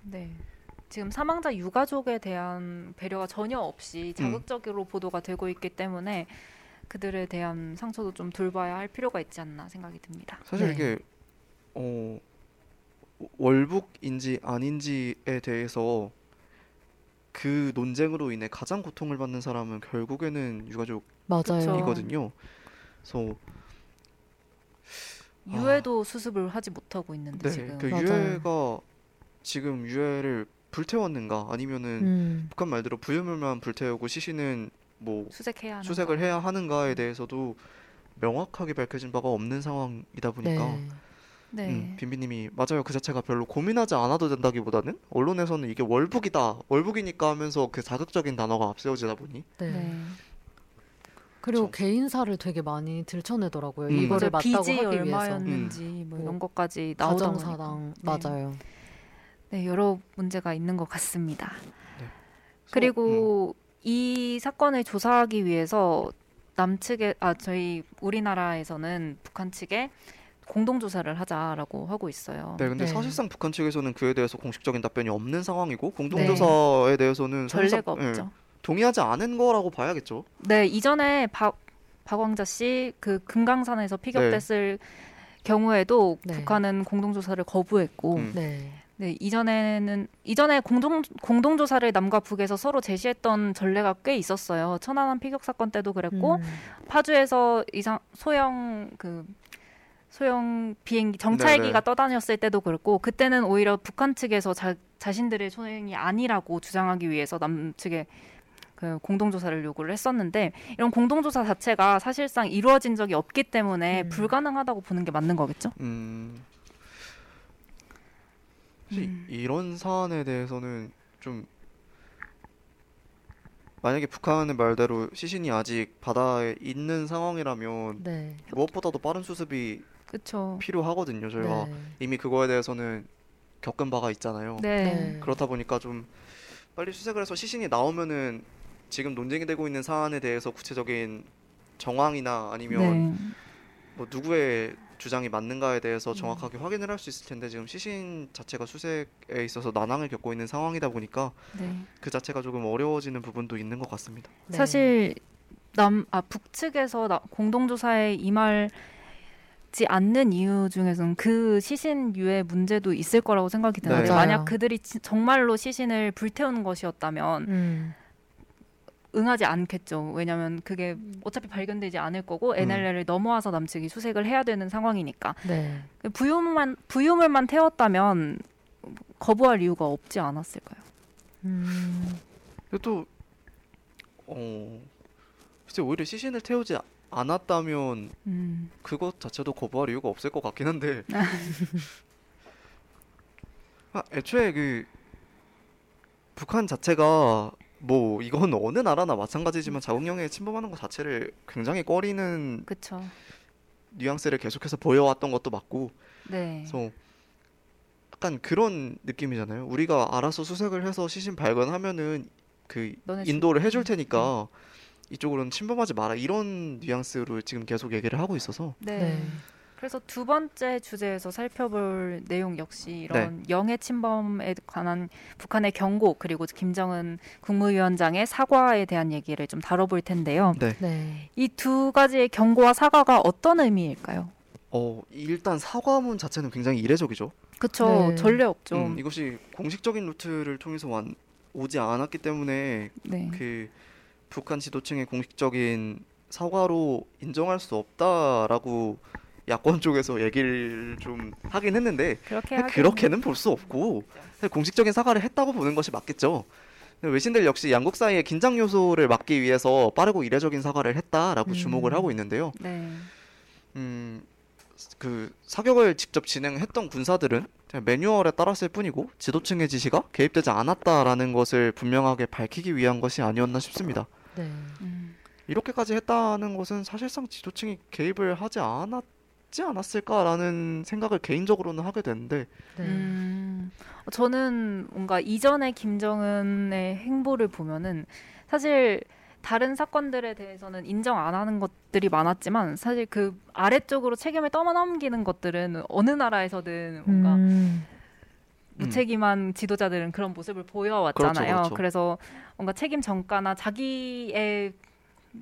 네. 지금 사망자 유가족에 대한 배려가 전혀 없이 음. 자극적으로 보도가 되고 있기 때문에 그들에 대한 상처도 좀 돌봐야 할 필요가 있지 않나 생각이 듭니다. 사실 네. 이게 어 월북인지 아닌지에 대해서 그 논쟁으로 인해 가장 고통을 받는 사람은 결국에는 유가족이거든요. 그래서 유해도 아. 수습을 하지 못하고 있는데 네, 지금 그 유해가 지금 유해를 불태웠는가 아니면은 음. 북한 말대로 부유물만 불태우고 시신은 뭐 수색해야 수색을 해야 하는가에 대해서도 명확하게 밝혀진 바가 없는 상황이다 보니까 네. 네. 음, 빈비님이 맞아요 그 자체가 별로 고민하지 않아도 된다기보다는 언론에서는 이게 월북이다 월북이니까 하면서 그 자극적인 단어가 앞세워지다 보니 네. 네. 그리고 그렇죠. 개인사를 되게 많이 들춰내더라고요. 음. 이거를 맞다고 하기 위해서. 얼마였는지 음. 뭐 이런 것까지 나오다 사당 네. 맞아요. 네, 여러 문제가 있는 것 같습니다. 네. 그리고 음. 이 사건을 조사하기 위해서 남측에 아 저희 우리나라에서는 북한 측에 공동 조사를 하자라고 하고 있어요. 네, 근데 네. 사실상 북한 측에서는 그에 대해서 공식적인 답변이 없는 상황이고 공동 조사에 네. 대해서는 전례가 없죠. 네, 동의하지 않은 거라고 봐야겠죠. 네, 이전에 박 박왕자 씨 그 금강산에서 피격됐을 네. 경우에도 네. 북한은 공동 조사를 거부했고 음. 네. 네, 이전에는 이전에 공동 공동 조사를 남과 북에서 서로 제시했던 전례가 꽤 있었어요. 천안함 피격 사건 때도 그랬고 음. 파주에서 이상 소형 그 소형 비행기 정찰기가 네네. 떠다녔을 때도 그렇고 그때는 오히려 북한 측에서 자, 자신들의 소행이 아니라고 주장하기 위해서 남측에 그 공동조사를 요구를 했었는데 이런 공동조사 자체가 사실상 이루어진 적이 없기 때문에 음. 불가능하다고 보는 게 맞는 거겠죠? 음. 음. 이런 사안에 대해서는 좀 만약에 북한의 말대로 시신이 아직 바다에 있는 상황이라면 네. 무엇보다도 빠른 수습이 그쵸. 필요하거든요. 저희가 네. 이미 그거에 대해서는 겪은 바가 있잖아요. 네. 네. 그렇다 보니까 좀 빨리 수색을 해서 시신이 나오면은 지금 논쟁이 되고 있는 사안에 대해서 구체적인 정황이나 아니면 네. 뭐 누구의 주장이 맞는가에 대해서 음. 정확하게 음. 확인을 할 수 있을 텐데 지금 시신 자체가 수색에 있어서 난항을 겪고 있는 상황이다 보니까 네. 그 자체가 조금 어려워지는 부분도 있는 것 같습니다. 네. 사실 남 아 북측에서 나, 공동조사에 임할 지 않는 이유 중에서는 그 시신 유해 문제도 있을 거라고 생각이 드는데 네. 만약 그들이 정말로 시신을 불태우는 것이었다면 음. 응하지 않겠죠. 왜냐하면 그게 음. 어차피 발견되지 않을 거고 NLL을 음. 넘어와서 남측이 수색을 해야 되는 상황이니까. 네. 부유물만 부유물만 태웠다면 거부할 이유가 없지 않았을까요? 음. 또 어, 글쎄 오히려 시신을 태우지 않았다면 음. 그것 자체도 거부할 이유가 없을 것 같긴 한데. [laughs] 아, 애초에 그 북한 자체가 뭐 이건 어느 나라나 마찬가지지만 자국영에 침범하는 것 자체를 굉장히 꺼리는 그쵸. 뉘앙스를 계속해서 보여왔던 것도 맞고 네. 그래서 약간 그런 느낌이잖아요. 우리가 알아서 수색을 해서 시신 발견하면은 그 인도를 해줄 테니까 네. 이쪽으로는 침범하지 마라 이런 뉘앙스로 지금 계속 얘기를 하고 있어서 네. 네. 그래서 두 번째 주제에서 살펴볼 내용 역시 이런 네. 영해 침범에 관한 북한의 경고 그리고 김정은 국무위원장의 사과에 대한 얘기를 좀 다뤄볼 텐데요. 네. 네. 이두 가지의 경고와 사과가 어떤 의미일까요? 어 일단 사과문 자체는 굉장히 이례적이죠. 그렇죠. 네. 전례 없죠. 음, 이것이 공식적인 루트를 통해서 완, 오지 않았기 때문에 네. 그 북한 지도층의 공식적인 사과로 인정할 수 없다라고 야권 쪽에서 얘기를 좀 하긴 했는데 그렇게 는 볼 수 없고 공식적인 사과를 했다고 보는 것이 맞겠죠. 외신들 역시 양국 사이의 긴장 요소를 막기 위해서 빠르고 이례적인 사과를 했다라고 음. 주목을 하고 있는데요. 네. 음, 그 사격을 직접 진행했던 군사들은 매뉴얼에 따랐을 뿐이고 지도층의 지시가 개입되지 않았다라는 것을 분명하게 밝히기 위한 것이 아니었나 싶습니다. 네. 음. 이렇게까지 했다는 것은 사실상 지도층이 개입을 하지 않았. 지 않았을까라는 생각을 개인적으로는 하게 되는데 네. 음, 저는 뭔가 이전의 김정은의 행보를 보면은 사실 다른 사건들에 대해서는 인정 안 하는 것들이 많았지만 사실 그 아래쪽으로 책임을 떠넘기는 것들은 어느 나라에서든 뭔가 음. 무책임한 지도자들은 그런 모습을 보여왔잖아요. 그렇죠, 그렇죠. 그래서 뭔가 책임 전가나 자기의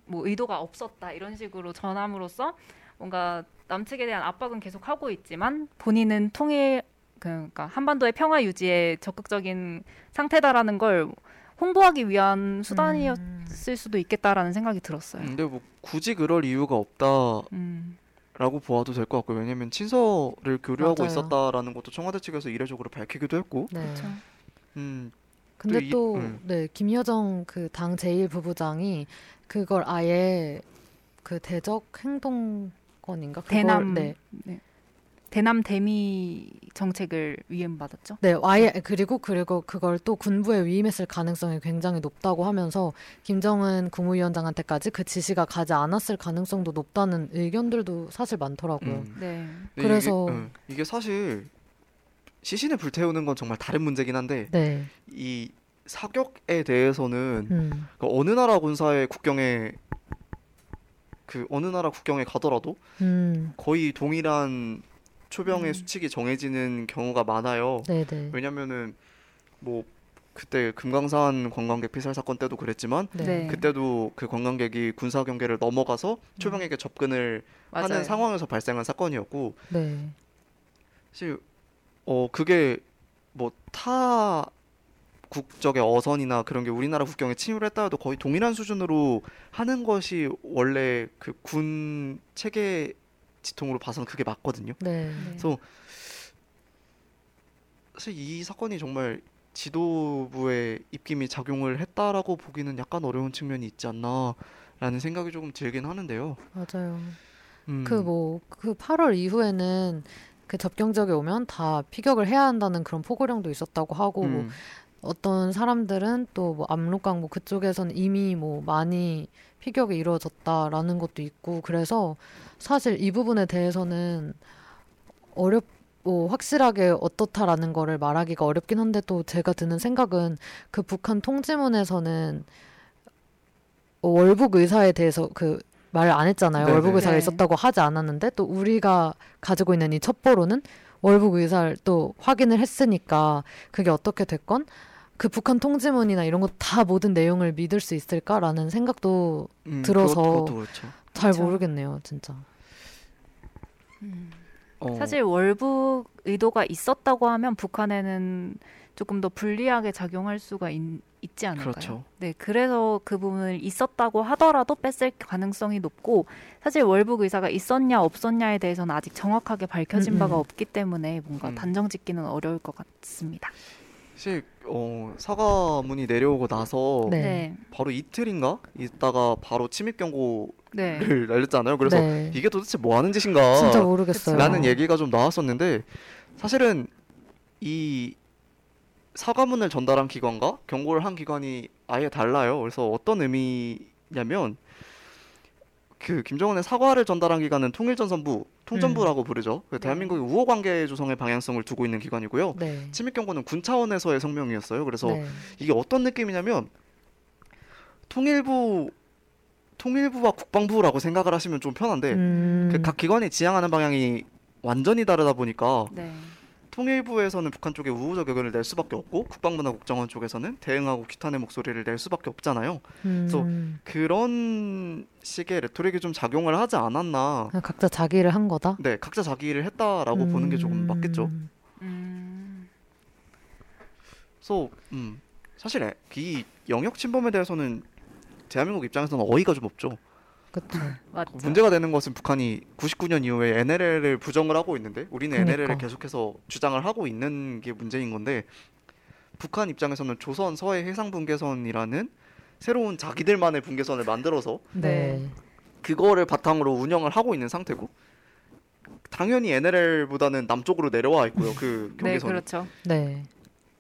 뭐 의도가 없었다 이런 식으로 전함으로써 뭔가 남측에 대한 압박은 계속 하고 있지만 본인은 통일 그러니까 한반도의 평화 유지에 적극적인 상태다라는 걸 홍보하기 위한 수단이었을 음. 수도 있겠다라는 생각이 들었어요. 근데 뭐 굳이 그럴 이유가 없다 라고 음. 보아도 될 것 같고요. 왜냐면 친서를 교류하고 맞아요. 있었다라는 것도 청와대 측에서 이례적으로 밝히기도 했고, 네. 그렇죠. 음, 근데 이- 또, 음. 네, 김여정 그 당 제1부부장이 그걸 아예 그 대적 행동권인가? 그걸, 대남 네. 네. 대남 대미 정책을 위임받았죠. 네, 아예 그리고 그리고 그걸 또 군부에 위임했을 가능성이 굉장히 높다고 하면서 김정은 국무위원장한테까지 그 지시가 가지 않았을 가능성도 높다는 의견들도 사실 많더라고요. 음. 네. 그래서- 이게, 응, 이게 사실 시신을 불태우는 건 정말 다른 문제긴 한데 네, 이 사격에 대해서는 음, 그 어느 나라 군사의 국경에 그 어느 나라 국경에 가더라도 음, 거의 동일한 초병의 음. 수칙이 정해지는 경우가 많아요. 네, 네, 왜냐면은 뭐 그때 금강산 관광객 피살 사건 때도 그랬지만 네, 네. 그때도 그 관광객이 군사 경계를 넘어가서 초병에게 접근을 하는 맞아요. 상황에서 발생한 사건이었고 네, 사실 어 그게 뭐 타 국적의 어선이나 그런 게 우리나라 국경에 침입을 했다 해도 거의 동일한 수준으로 하는 것이 원래 그 군 체계 지통으로 봐서는 그게 맞거든요. 네, 네. 그래서 사실 이 사건이 정말 지도부의 입김이 작용을 했다라고 보기는 약간 어려운 측면이 있지 않나라는 생각이 조금 들긴 하는데요. 맞아요. 음, 그뭐그 8월 이후에는 그 접경 지역에 오면 다 피격을 해야 한다는 그런 포고령도 있었다고 하고 뭐 음, 어떤 사람들은 또뭐 압록강 뭐 그쪽에서는 이미 뭐 많이 피격이 이루어졌다라는 것도 있고 그래서 사실 이 부분에 대해서는 어렵 뭐 확실하게 어떻다라는 거를 말하기가 어렵긴 한데 또 제가 드는 생각은 그 북한 통지문에서는 어, 월북 의사에 대해서 그말안 했잖아요. 네네. 월북 의사가 네. 있었다고 하지 않았는데 또 우리가 가지고 있는 이 첩보로는 월북 의사를 또 확인을 했으니까 그게 어떻게 됐건 그 북한 통지문이나 이런 거 다 모든 내용을 믿을 수 있을까라는 생각도 음, 들어서 그것, 그것도 그렇죠. 잘 그쵸. 모르겠네요, 진짜. 음. 어, 사실 월북 의도가 있었다고 하면 북한에는 조금 더 불리하게 작용할 수가 있, 있지 않을까요? 그렇죠. 네, 그래서 그 부분을 있었다고 하더라도 뺐을 가능성이 높고 사실 월북 의사가 있었냐 없었냐에 대해서는 아직 정확하게 밝혀진 음, 음. 바가 없기 때문에 뭔가 음. 단정짓기는 어려울 것 같습니다. 사실 어, 사과문이 내려오고 나서 네. 네, 바로 이틀인가 있다가 바로 침입 경고를 네, 날렸잖아요. 그래서 네. 이게 도대체 뭐 하는 짓인가? 진짜 모르겠어요. 라는 얘기가 좀 나왔었는데 사실은 이 사과문을 전달한 기관과 경고를 한 기관이 아예 달라요. 그래서 어떤 의미냐면 그 김정은의 사과를 전달한 기관은 통일전선부, 통전부라고 부르죠. 그 대한민국의 우호 관계 조성의 방향성을 두고 있는 기관이고요. 네. 침입 경고는 군 차원에서의 성명이었어요. 그래서 네. 이게 어떤 느낌이냐면 통일부 통일부와 국방부라고 생각을 하시면 좀 편한데 음, 그각 기관이 지향하는 방향이 완전히 다르다 보니까 네, 통일부에서는 북한 쪽에 우호적 의견을 낼 수밖에 없고 국방부나 국정원 쪽에서는 대응하고 규탄의 목소리를 낼 수밖에 없잖아요. 음, 그런 식의 레토릭이 좀 작용을 하지 않았나. 그냥 각자 자기 일을 한 거다. 네, 각자 자기 일을 했다라고 보는 게 조금 맞겠죠. 음, 음, 그래서 음, 사실 에- 이 영역 침범에 대해서는 대한민국 입장에서는 어이가 좀 없죠. 그쵸. [laughs] 맞죠. 문제가 되는 것은 북한이 99년 이후에 NLL을 부정을 하고 있는데 우리는 그러니까. NLL을 계속해서 주장을 하고 있는 게 문제인 건데 북한 입장에서는 조선 서해 해상 분계선이라는 새로운 자기들만의 분계선을 만들어서 [laughs] 네. 그거를 바탕으로 운영을 하고 있는 상태고 당연히 NLL보다는 남쪽으로 내려와 있고요. 그 [laughs] 네, 경계선이 그렇죠. 네.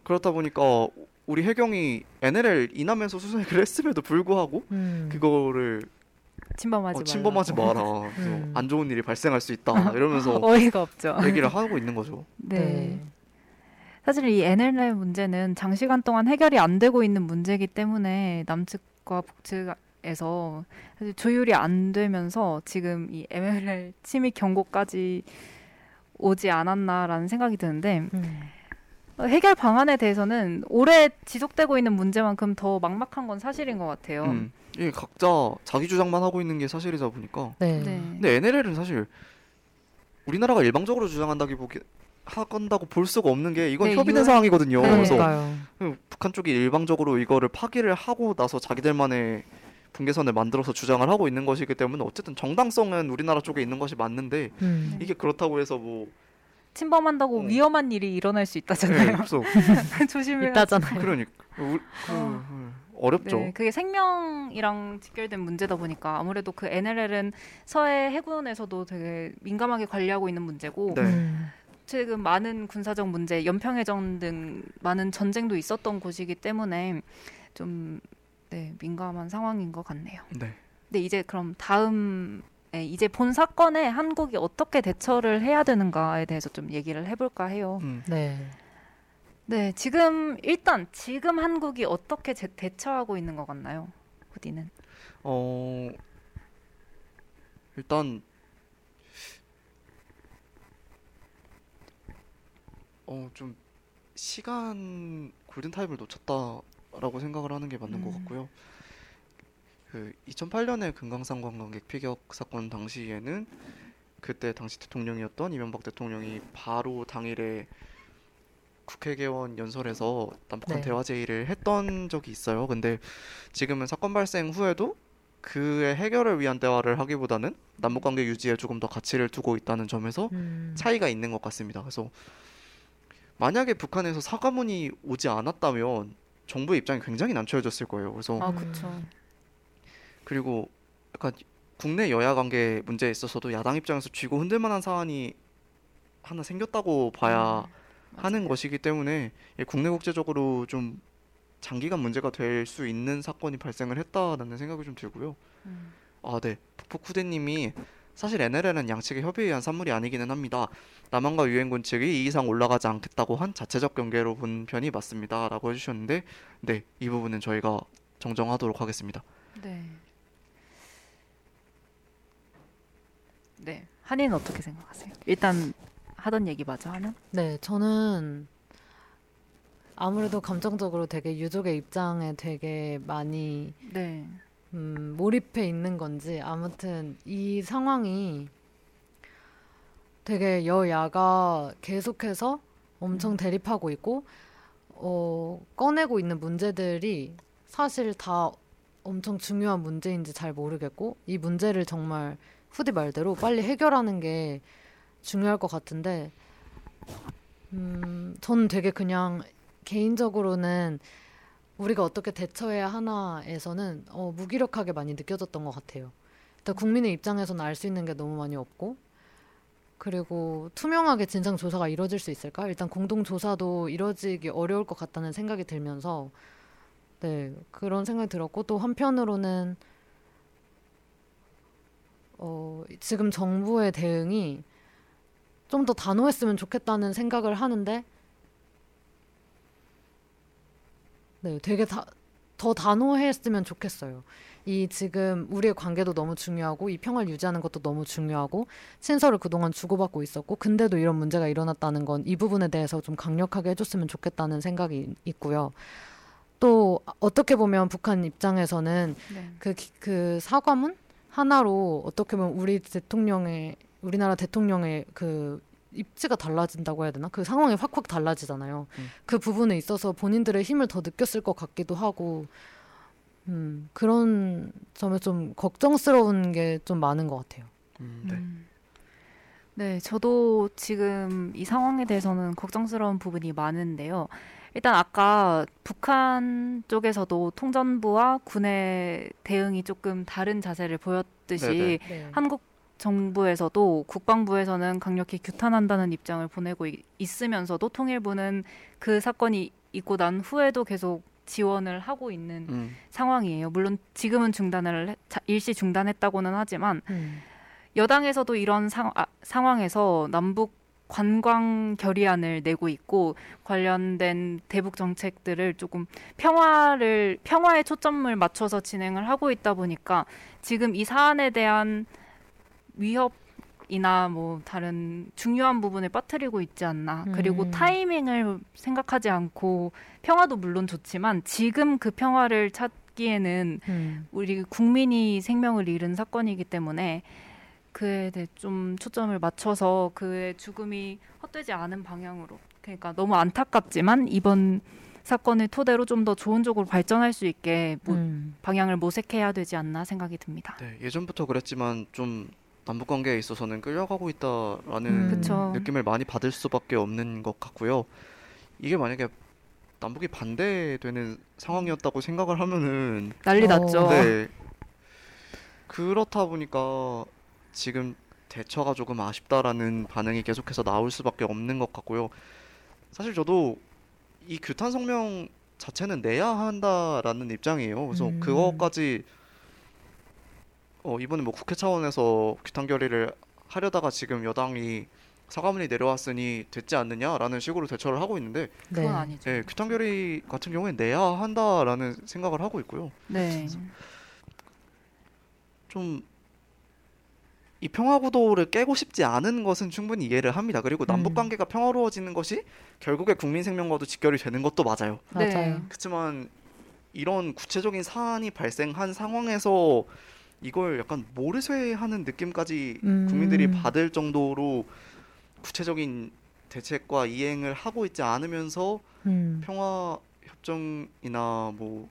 그렇다 보니까 우리 해경이 NLL 이남에서 수색을 했음에도 불구하고 음, 그거를 침범하지 어. 침범하지 마라. 그래서 음. 안 좋은 일이 발생할 수 있다. 이러면서 [laughs] 어이가 없죠. 얘기를 하고 있는 거죠. 네. 네. 사실 이 NLL 문제는 장시간 동안 해결이 안 되고 있는 문제이기 때문에 남측과 북측에서 사실 조율이 안 되면서 지금 이 MLL 침입 경고까지 오지 않았나라는 생각이 드는데 음, 어, 해결 방안에 대해서는 오래 지속되고 있는 문제만큼 더 막막한 건 사실인 것 같아요. 음. 이게 각자 자기 주장만 하고 있는 게 사실이다 보니까. 네. 네. 근데 NLL은 사실 우리나라가 일방적으로 주장한다기 보기 한다고 볼 수가 없는 게 이건 네, 협의된 유- 상황이거든요. 네. 그래서 그러니까요. 북한 쪽이 일방적으로 이거를 파기를 하고 나서 자기들만의 분계선을 만들어서 주장을 하고 있는 것이기 때문에 어쨌든 정당성은 우리나라 쪽에 있는 것이 맞는데 음. 이게 그렇다고 해서 뭐 침범한다고 어. 위험한 일이 일어날 수 네, 있다잖아요. 그래서 조심해야 있다잖아요. 그러니까 우- 그, 어. 어렵죠. 네, 그게 생명이랑 직결된 문제다 보니까 아무래도 그 NLL은 서해 해군에서도 되게 민감하게 관리하고 있는 문제고 네. 음. 최근 많은 군사적 문제, 연평해전 등 많은 전쟁도 있었던 곳이기 때문에 좀 네, 민감한 상황인 것 같네요. 네. 근데 이제 그럼 다음 에 이제 본 사건에 한국이 어떻게 대처를 해야 되는가에 대해서 좀 얘기를 해볼까 해요. 음. 네. 네, 지금 일단 지금 한국이 어떻게 제- 대처하고 있는 것 같나요, 후디는? 어 일단 어 좀 시간 골든 타임을 놓쳤다라고 생각을 하는 게 맞는 것 음. 같고요. 그 2008년에 금강산 관광객 피격 사건 당시에는 그때 당시 대통령이었던 이명박 대통령이 바로 당일에 국회 개원 연설에서 남북한 네. 대화 제의를 했던 적이 있어요. 근데 지금은 사건 발생 후에도 그의 해결을 위한 대화를 하기보다는 남북 관계 유지에 조금 더 가치를 두고 있다는 점에서 음. 차이가 있는 것 같습니다. 그래서 만약에 북한에서 사과문이 오지 않았다면 정부의 입장이 굉장히 난처해졌을 거예요. 그래서 아, 음. 그리고 약간 국내 여야 관계 문제에 있어서도 야당 입장에서 쥐고 흔들 만한 사안이 하나 생겼다고 봐야 하는 맞아요. 것이기 때문에 이 국내 국제적으로 좀 장기간 문제가 될 수 있는 사건이 발생을 했다라는 생각이 좀 들고요. 음. 아, 네. 푹푹후대님이 사실 NLL은 양측의 협의에 의한 산물이 아니기는 합니다. 남한과 유엔군 측이 이 이상 올라가지 않겠다고 한 자체적 경계로 본 편이 맞습니다.라고 해주셨는데, 네, 이 부분은 저희가 정정하도록 하겠습니다. 네. 네. 한이는 어떻게 생각하세요? 일단 하던 얘기 맞아 하는? 네, 저는 아무래도 감정적으로 되게 유족의 입장에 되게 많이 네. 음, 몰입해 있는 건지 아무튼 이 상황이 되게 여야가 계속해서 엄청 대립하고 있고 어, 꺼내고 있는 문제들이 사실 다 엄청 중요한 문제인지 잘 모르겠고 이 문제를 정말 후디 말대로 빨리 해결하는 게 중요할 것 같은데 음, 저는 되게 그냥 개인적으로는 우리가 어떻게 대처해야 하나에서는 어, 무기력하게 많이 느껴졌던 것 같아요. 일단 국민의 입장에서는 알 수 있는 게 너무 많이 없고 그리고 투명하게 진상 조사가 이루어질 수 있을까? 일단 공동 조사도 이루어지기 어려울 것 같다는 생각이 들면서 네 그런 생각이 들었고 또 한편으로는 어, 지금 정부의 대응이 좀 더 단호했으면 좋겠다는 생각을 하는데 네, 되게 다, 더 단호했으면 좋겠어요. 이 지금 우리의 관계도 너무 중요하고 이 평화를 유지하는 것도 너무 중요하고 친서를 그동안 주고받고 있었고 근데도 이런 문제가 일어났다는 건 이 부분에 대해서 좀 강력하게 해줬으면 좋겠다는 생각이 있고요. 또 어떻게 보면 북한 입장에서는 네. 그, 기- 그 사과문 하나로 어떻게 보면 우리 대통령의 우리나라 대통령의 그 입지가 달라진다고 해야 되나? 그 상황이 확확 달라지잖아요. 음. 그 부분에 있어서 본인들의 힘을 더 느꼈을 것 같기도 하고, 음, 그런 점에 좀 걱정스러운 게 좀 많은 것 같아요. 음, 네. 음. 네, 저도 지금 이 상황에 대해서는 걱정스러운 부분이 많은데요. 일단 아까 북한 쪽에서도 통전부와 군의 대응이 조금 다른 자세를 보였듯이 네네. 네. 한국 정부에서도 국방부에서는 강력히 규탄한다는 입장을 보내고 이- 있으면서도 통일부는 그 사건이 있고 난 후에도 계속 지원을 하고 있는 음, 상황이에요. 물론 지금은 중단을 일시 중단했다고는 하지만 음, 여당에서도 이런 상, 아, 상황에서 남북 관광 결의안을 내고 있고 관련된 대북 정책들을 조금 평화를 평화에 초점을 맞춰서 진행을 하고 있다 보니까 지금 이 사안에 대한 위협 이나 뭐 다른 중요한 부분을 빠뜨리고 있지 않나. 그리고 음. 타이밍을 생각하지 않고 평화도 물론 좋지만 지금 그 평화를 찾기에는 음, 우리 국민이 생명을 잃은 사건이기 때문에 그에 대해 좀 초점을 맞춰서 그의 죽음이 헛되지 않은 방향으로 그러니까 너무 안타깝지만 이번 사건을 토대로 좀 더 좋은 쪽으로 발전할 수 있게 모, 음. 방향을 모색해야 되지 않나 생각이 듭니다. 네, 예전부터 그랬지만 좀 남북 관계에 있어서는 끌려가고 있다라는 음. 느낌을 많이 받을 수밖에 없는 것 같고요. 이게 만약에 남북이 반대되는 상황이었다고 생각을 하면은 난리 어. 났죠. 네. 그렇다 보니까 지금 대처가 조금 아쉽다라는 반응이 계속해서 나올 수밖에 없는 것 같고요. 사실 저도 이 규탄 성명 자체는 내야 한다라는 입장이에요. 그래서 음. 그거까지 어, 이번에 뭐 국회 차원에서 규탄 결의를 하려다가 지금 여당이 사과문이 내려왔으니 됐지 않느냐라는 식으로 대처를 하고 있는데 그건 네. 아니죠. 예, 규탄 결의 같은 경우에 내야 한다라는 생각을 하고 있고요. 네. 좀 이 평화 구도를 깨고 싶지 않은 것은 충분히 이해를 합니다. 그리고 남북 음. 관계가 평화로워지는 것이 결국에 국민 생명과도 직결이 되는 것도 맞아요. 네. 맞아요. 그렇지만 이런 구체적인 사안이 발생한 상황에서 이걸 약간 모르쇠하는 느낌까지 음. 국민들이 받을 정도로 구체적인 대책과 이행을 하고 있지 않으면서 음. 평화 협정이나 뭐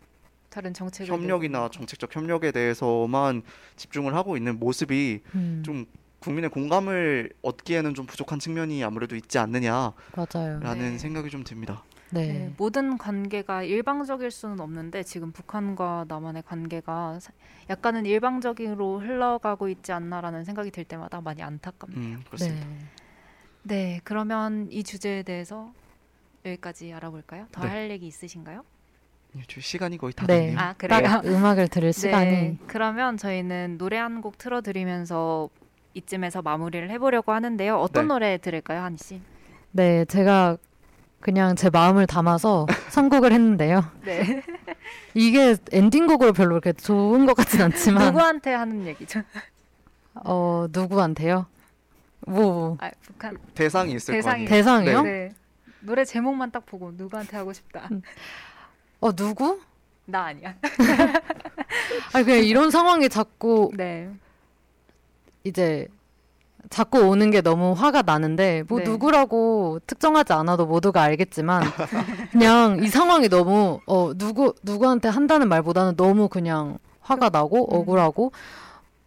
다른 정책을 협력이나. 정책적 협력에 대해서만 집중을 하고 있는 모습이 음. 좀 국민의 공감을 얻기에는 좀 부족한 측면이 아무래도 있지 않느냐라는 맞아요. 네. 생각이 좀 듭니다. 네. 네, 모든 관계가 일방적일 수는 없는데 지금 북한과 남한의 관계가 사- 약간은 일방적으로 흘러가고 있지 않나라는 생각이 들 때마다 많이 안타깝네요. 음, 그렇습니다. 네. 네, 그러면 이 주제에 대해서 여기까지 알아볼까요? 더 네. 할 얘기 있으신가요? 예, 지금 시간이 거의 다 네. 됐네요. 아, 그래요? 딱 음악을 들을 시간이 네, 그러면 저희는 노래 한 곡 틀어드리면서 이쯤에서 마무리를 해보려고 하는데요. 어떤 네. 노래 들을까요, 한희 씨? 네, 제가 그냥 제 마음을 담아서 [laughs] 선곡을 했는데요. 네. [laughs] 이게 엔딩곡으로 별로 그렇게 좋은 것 같진 않지만 누구한테 하는 얘기죠? 어 누구한테요? 뭐 아, 북한 대상이 있을 거 대상이- 아니에요. 대상이요? 네. 노래 제목만 딱 보고 누구한테 하고 싶다. 어 누구? 나 아니야. [laughs] 아니 그냥 이런 상황이 자꾸 네. 이제 자꾸 오는 게 너무 화가 나는데 뭐 네. 누구라고 특정하지 않아도 모두가 알겠지만 [laughs] 그냥 이 상황이 너무 어 누구 누구한테 한다는 말보다는 너무 그냥 화가 나고 음. 억울하고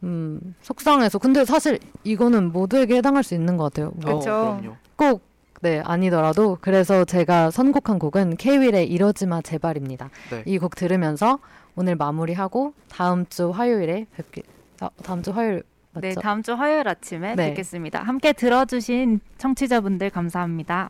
음 속상해서 근데 사실 이거는 모두에게 해당할 수 있는 것 같아요. 뭐 어, 그쵸. 그럼요. 꼭 네, 아니더라도 그래서 제가 선곡한 곡은 케이윌의 이러지 마 제발입니다. 네. 이곡 들으면서 오늘 마무리하고 다음 주 화요일에 뵙기 아, 다음 주 화요일 맞죠? 네, 다음 주 화요일 아침에 네. 뵙겠습니다. 함께 들어주신 청취자분들 감사합니다.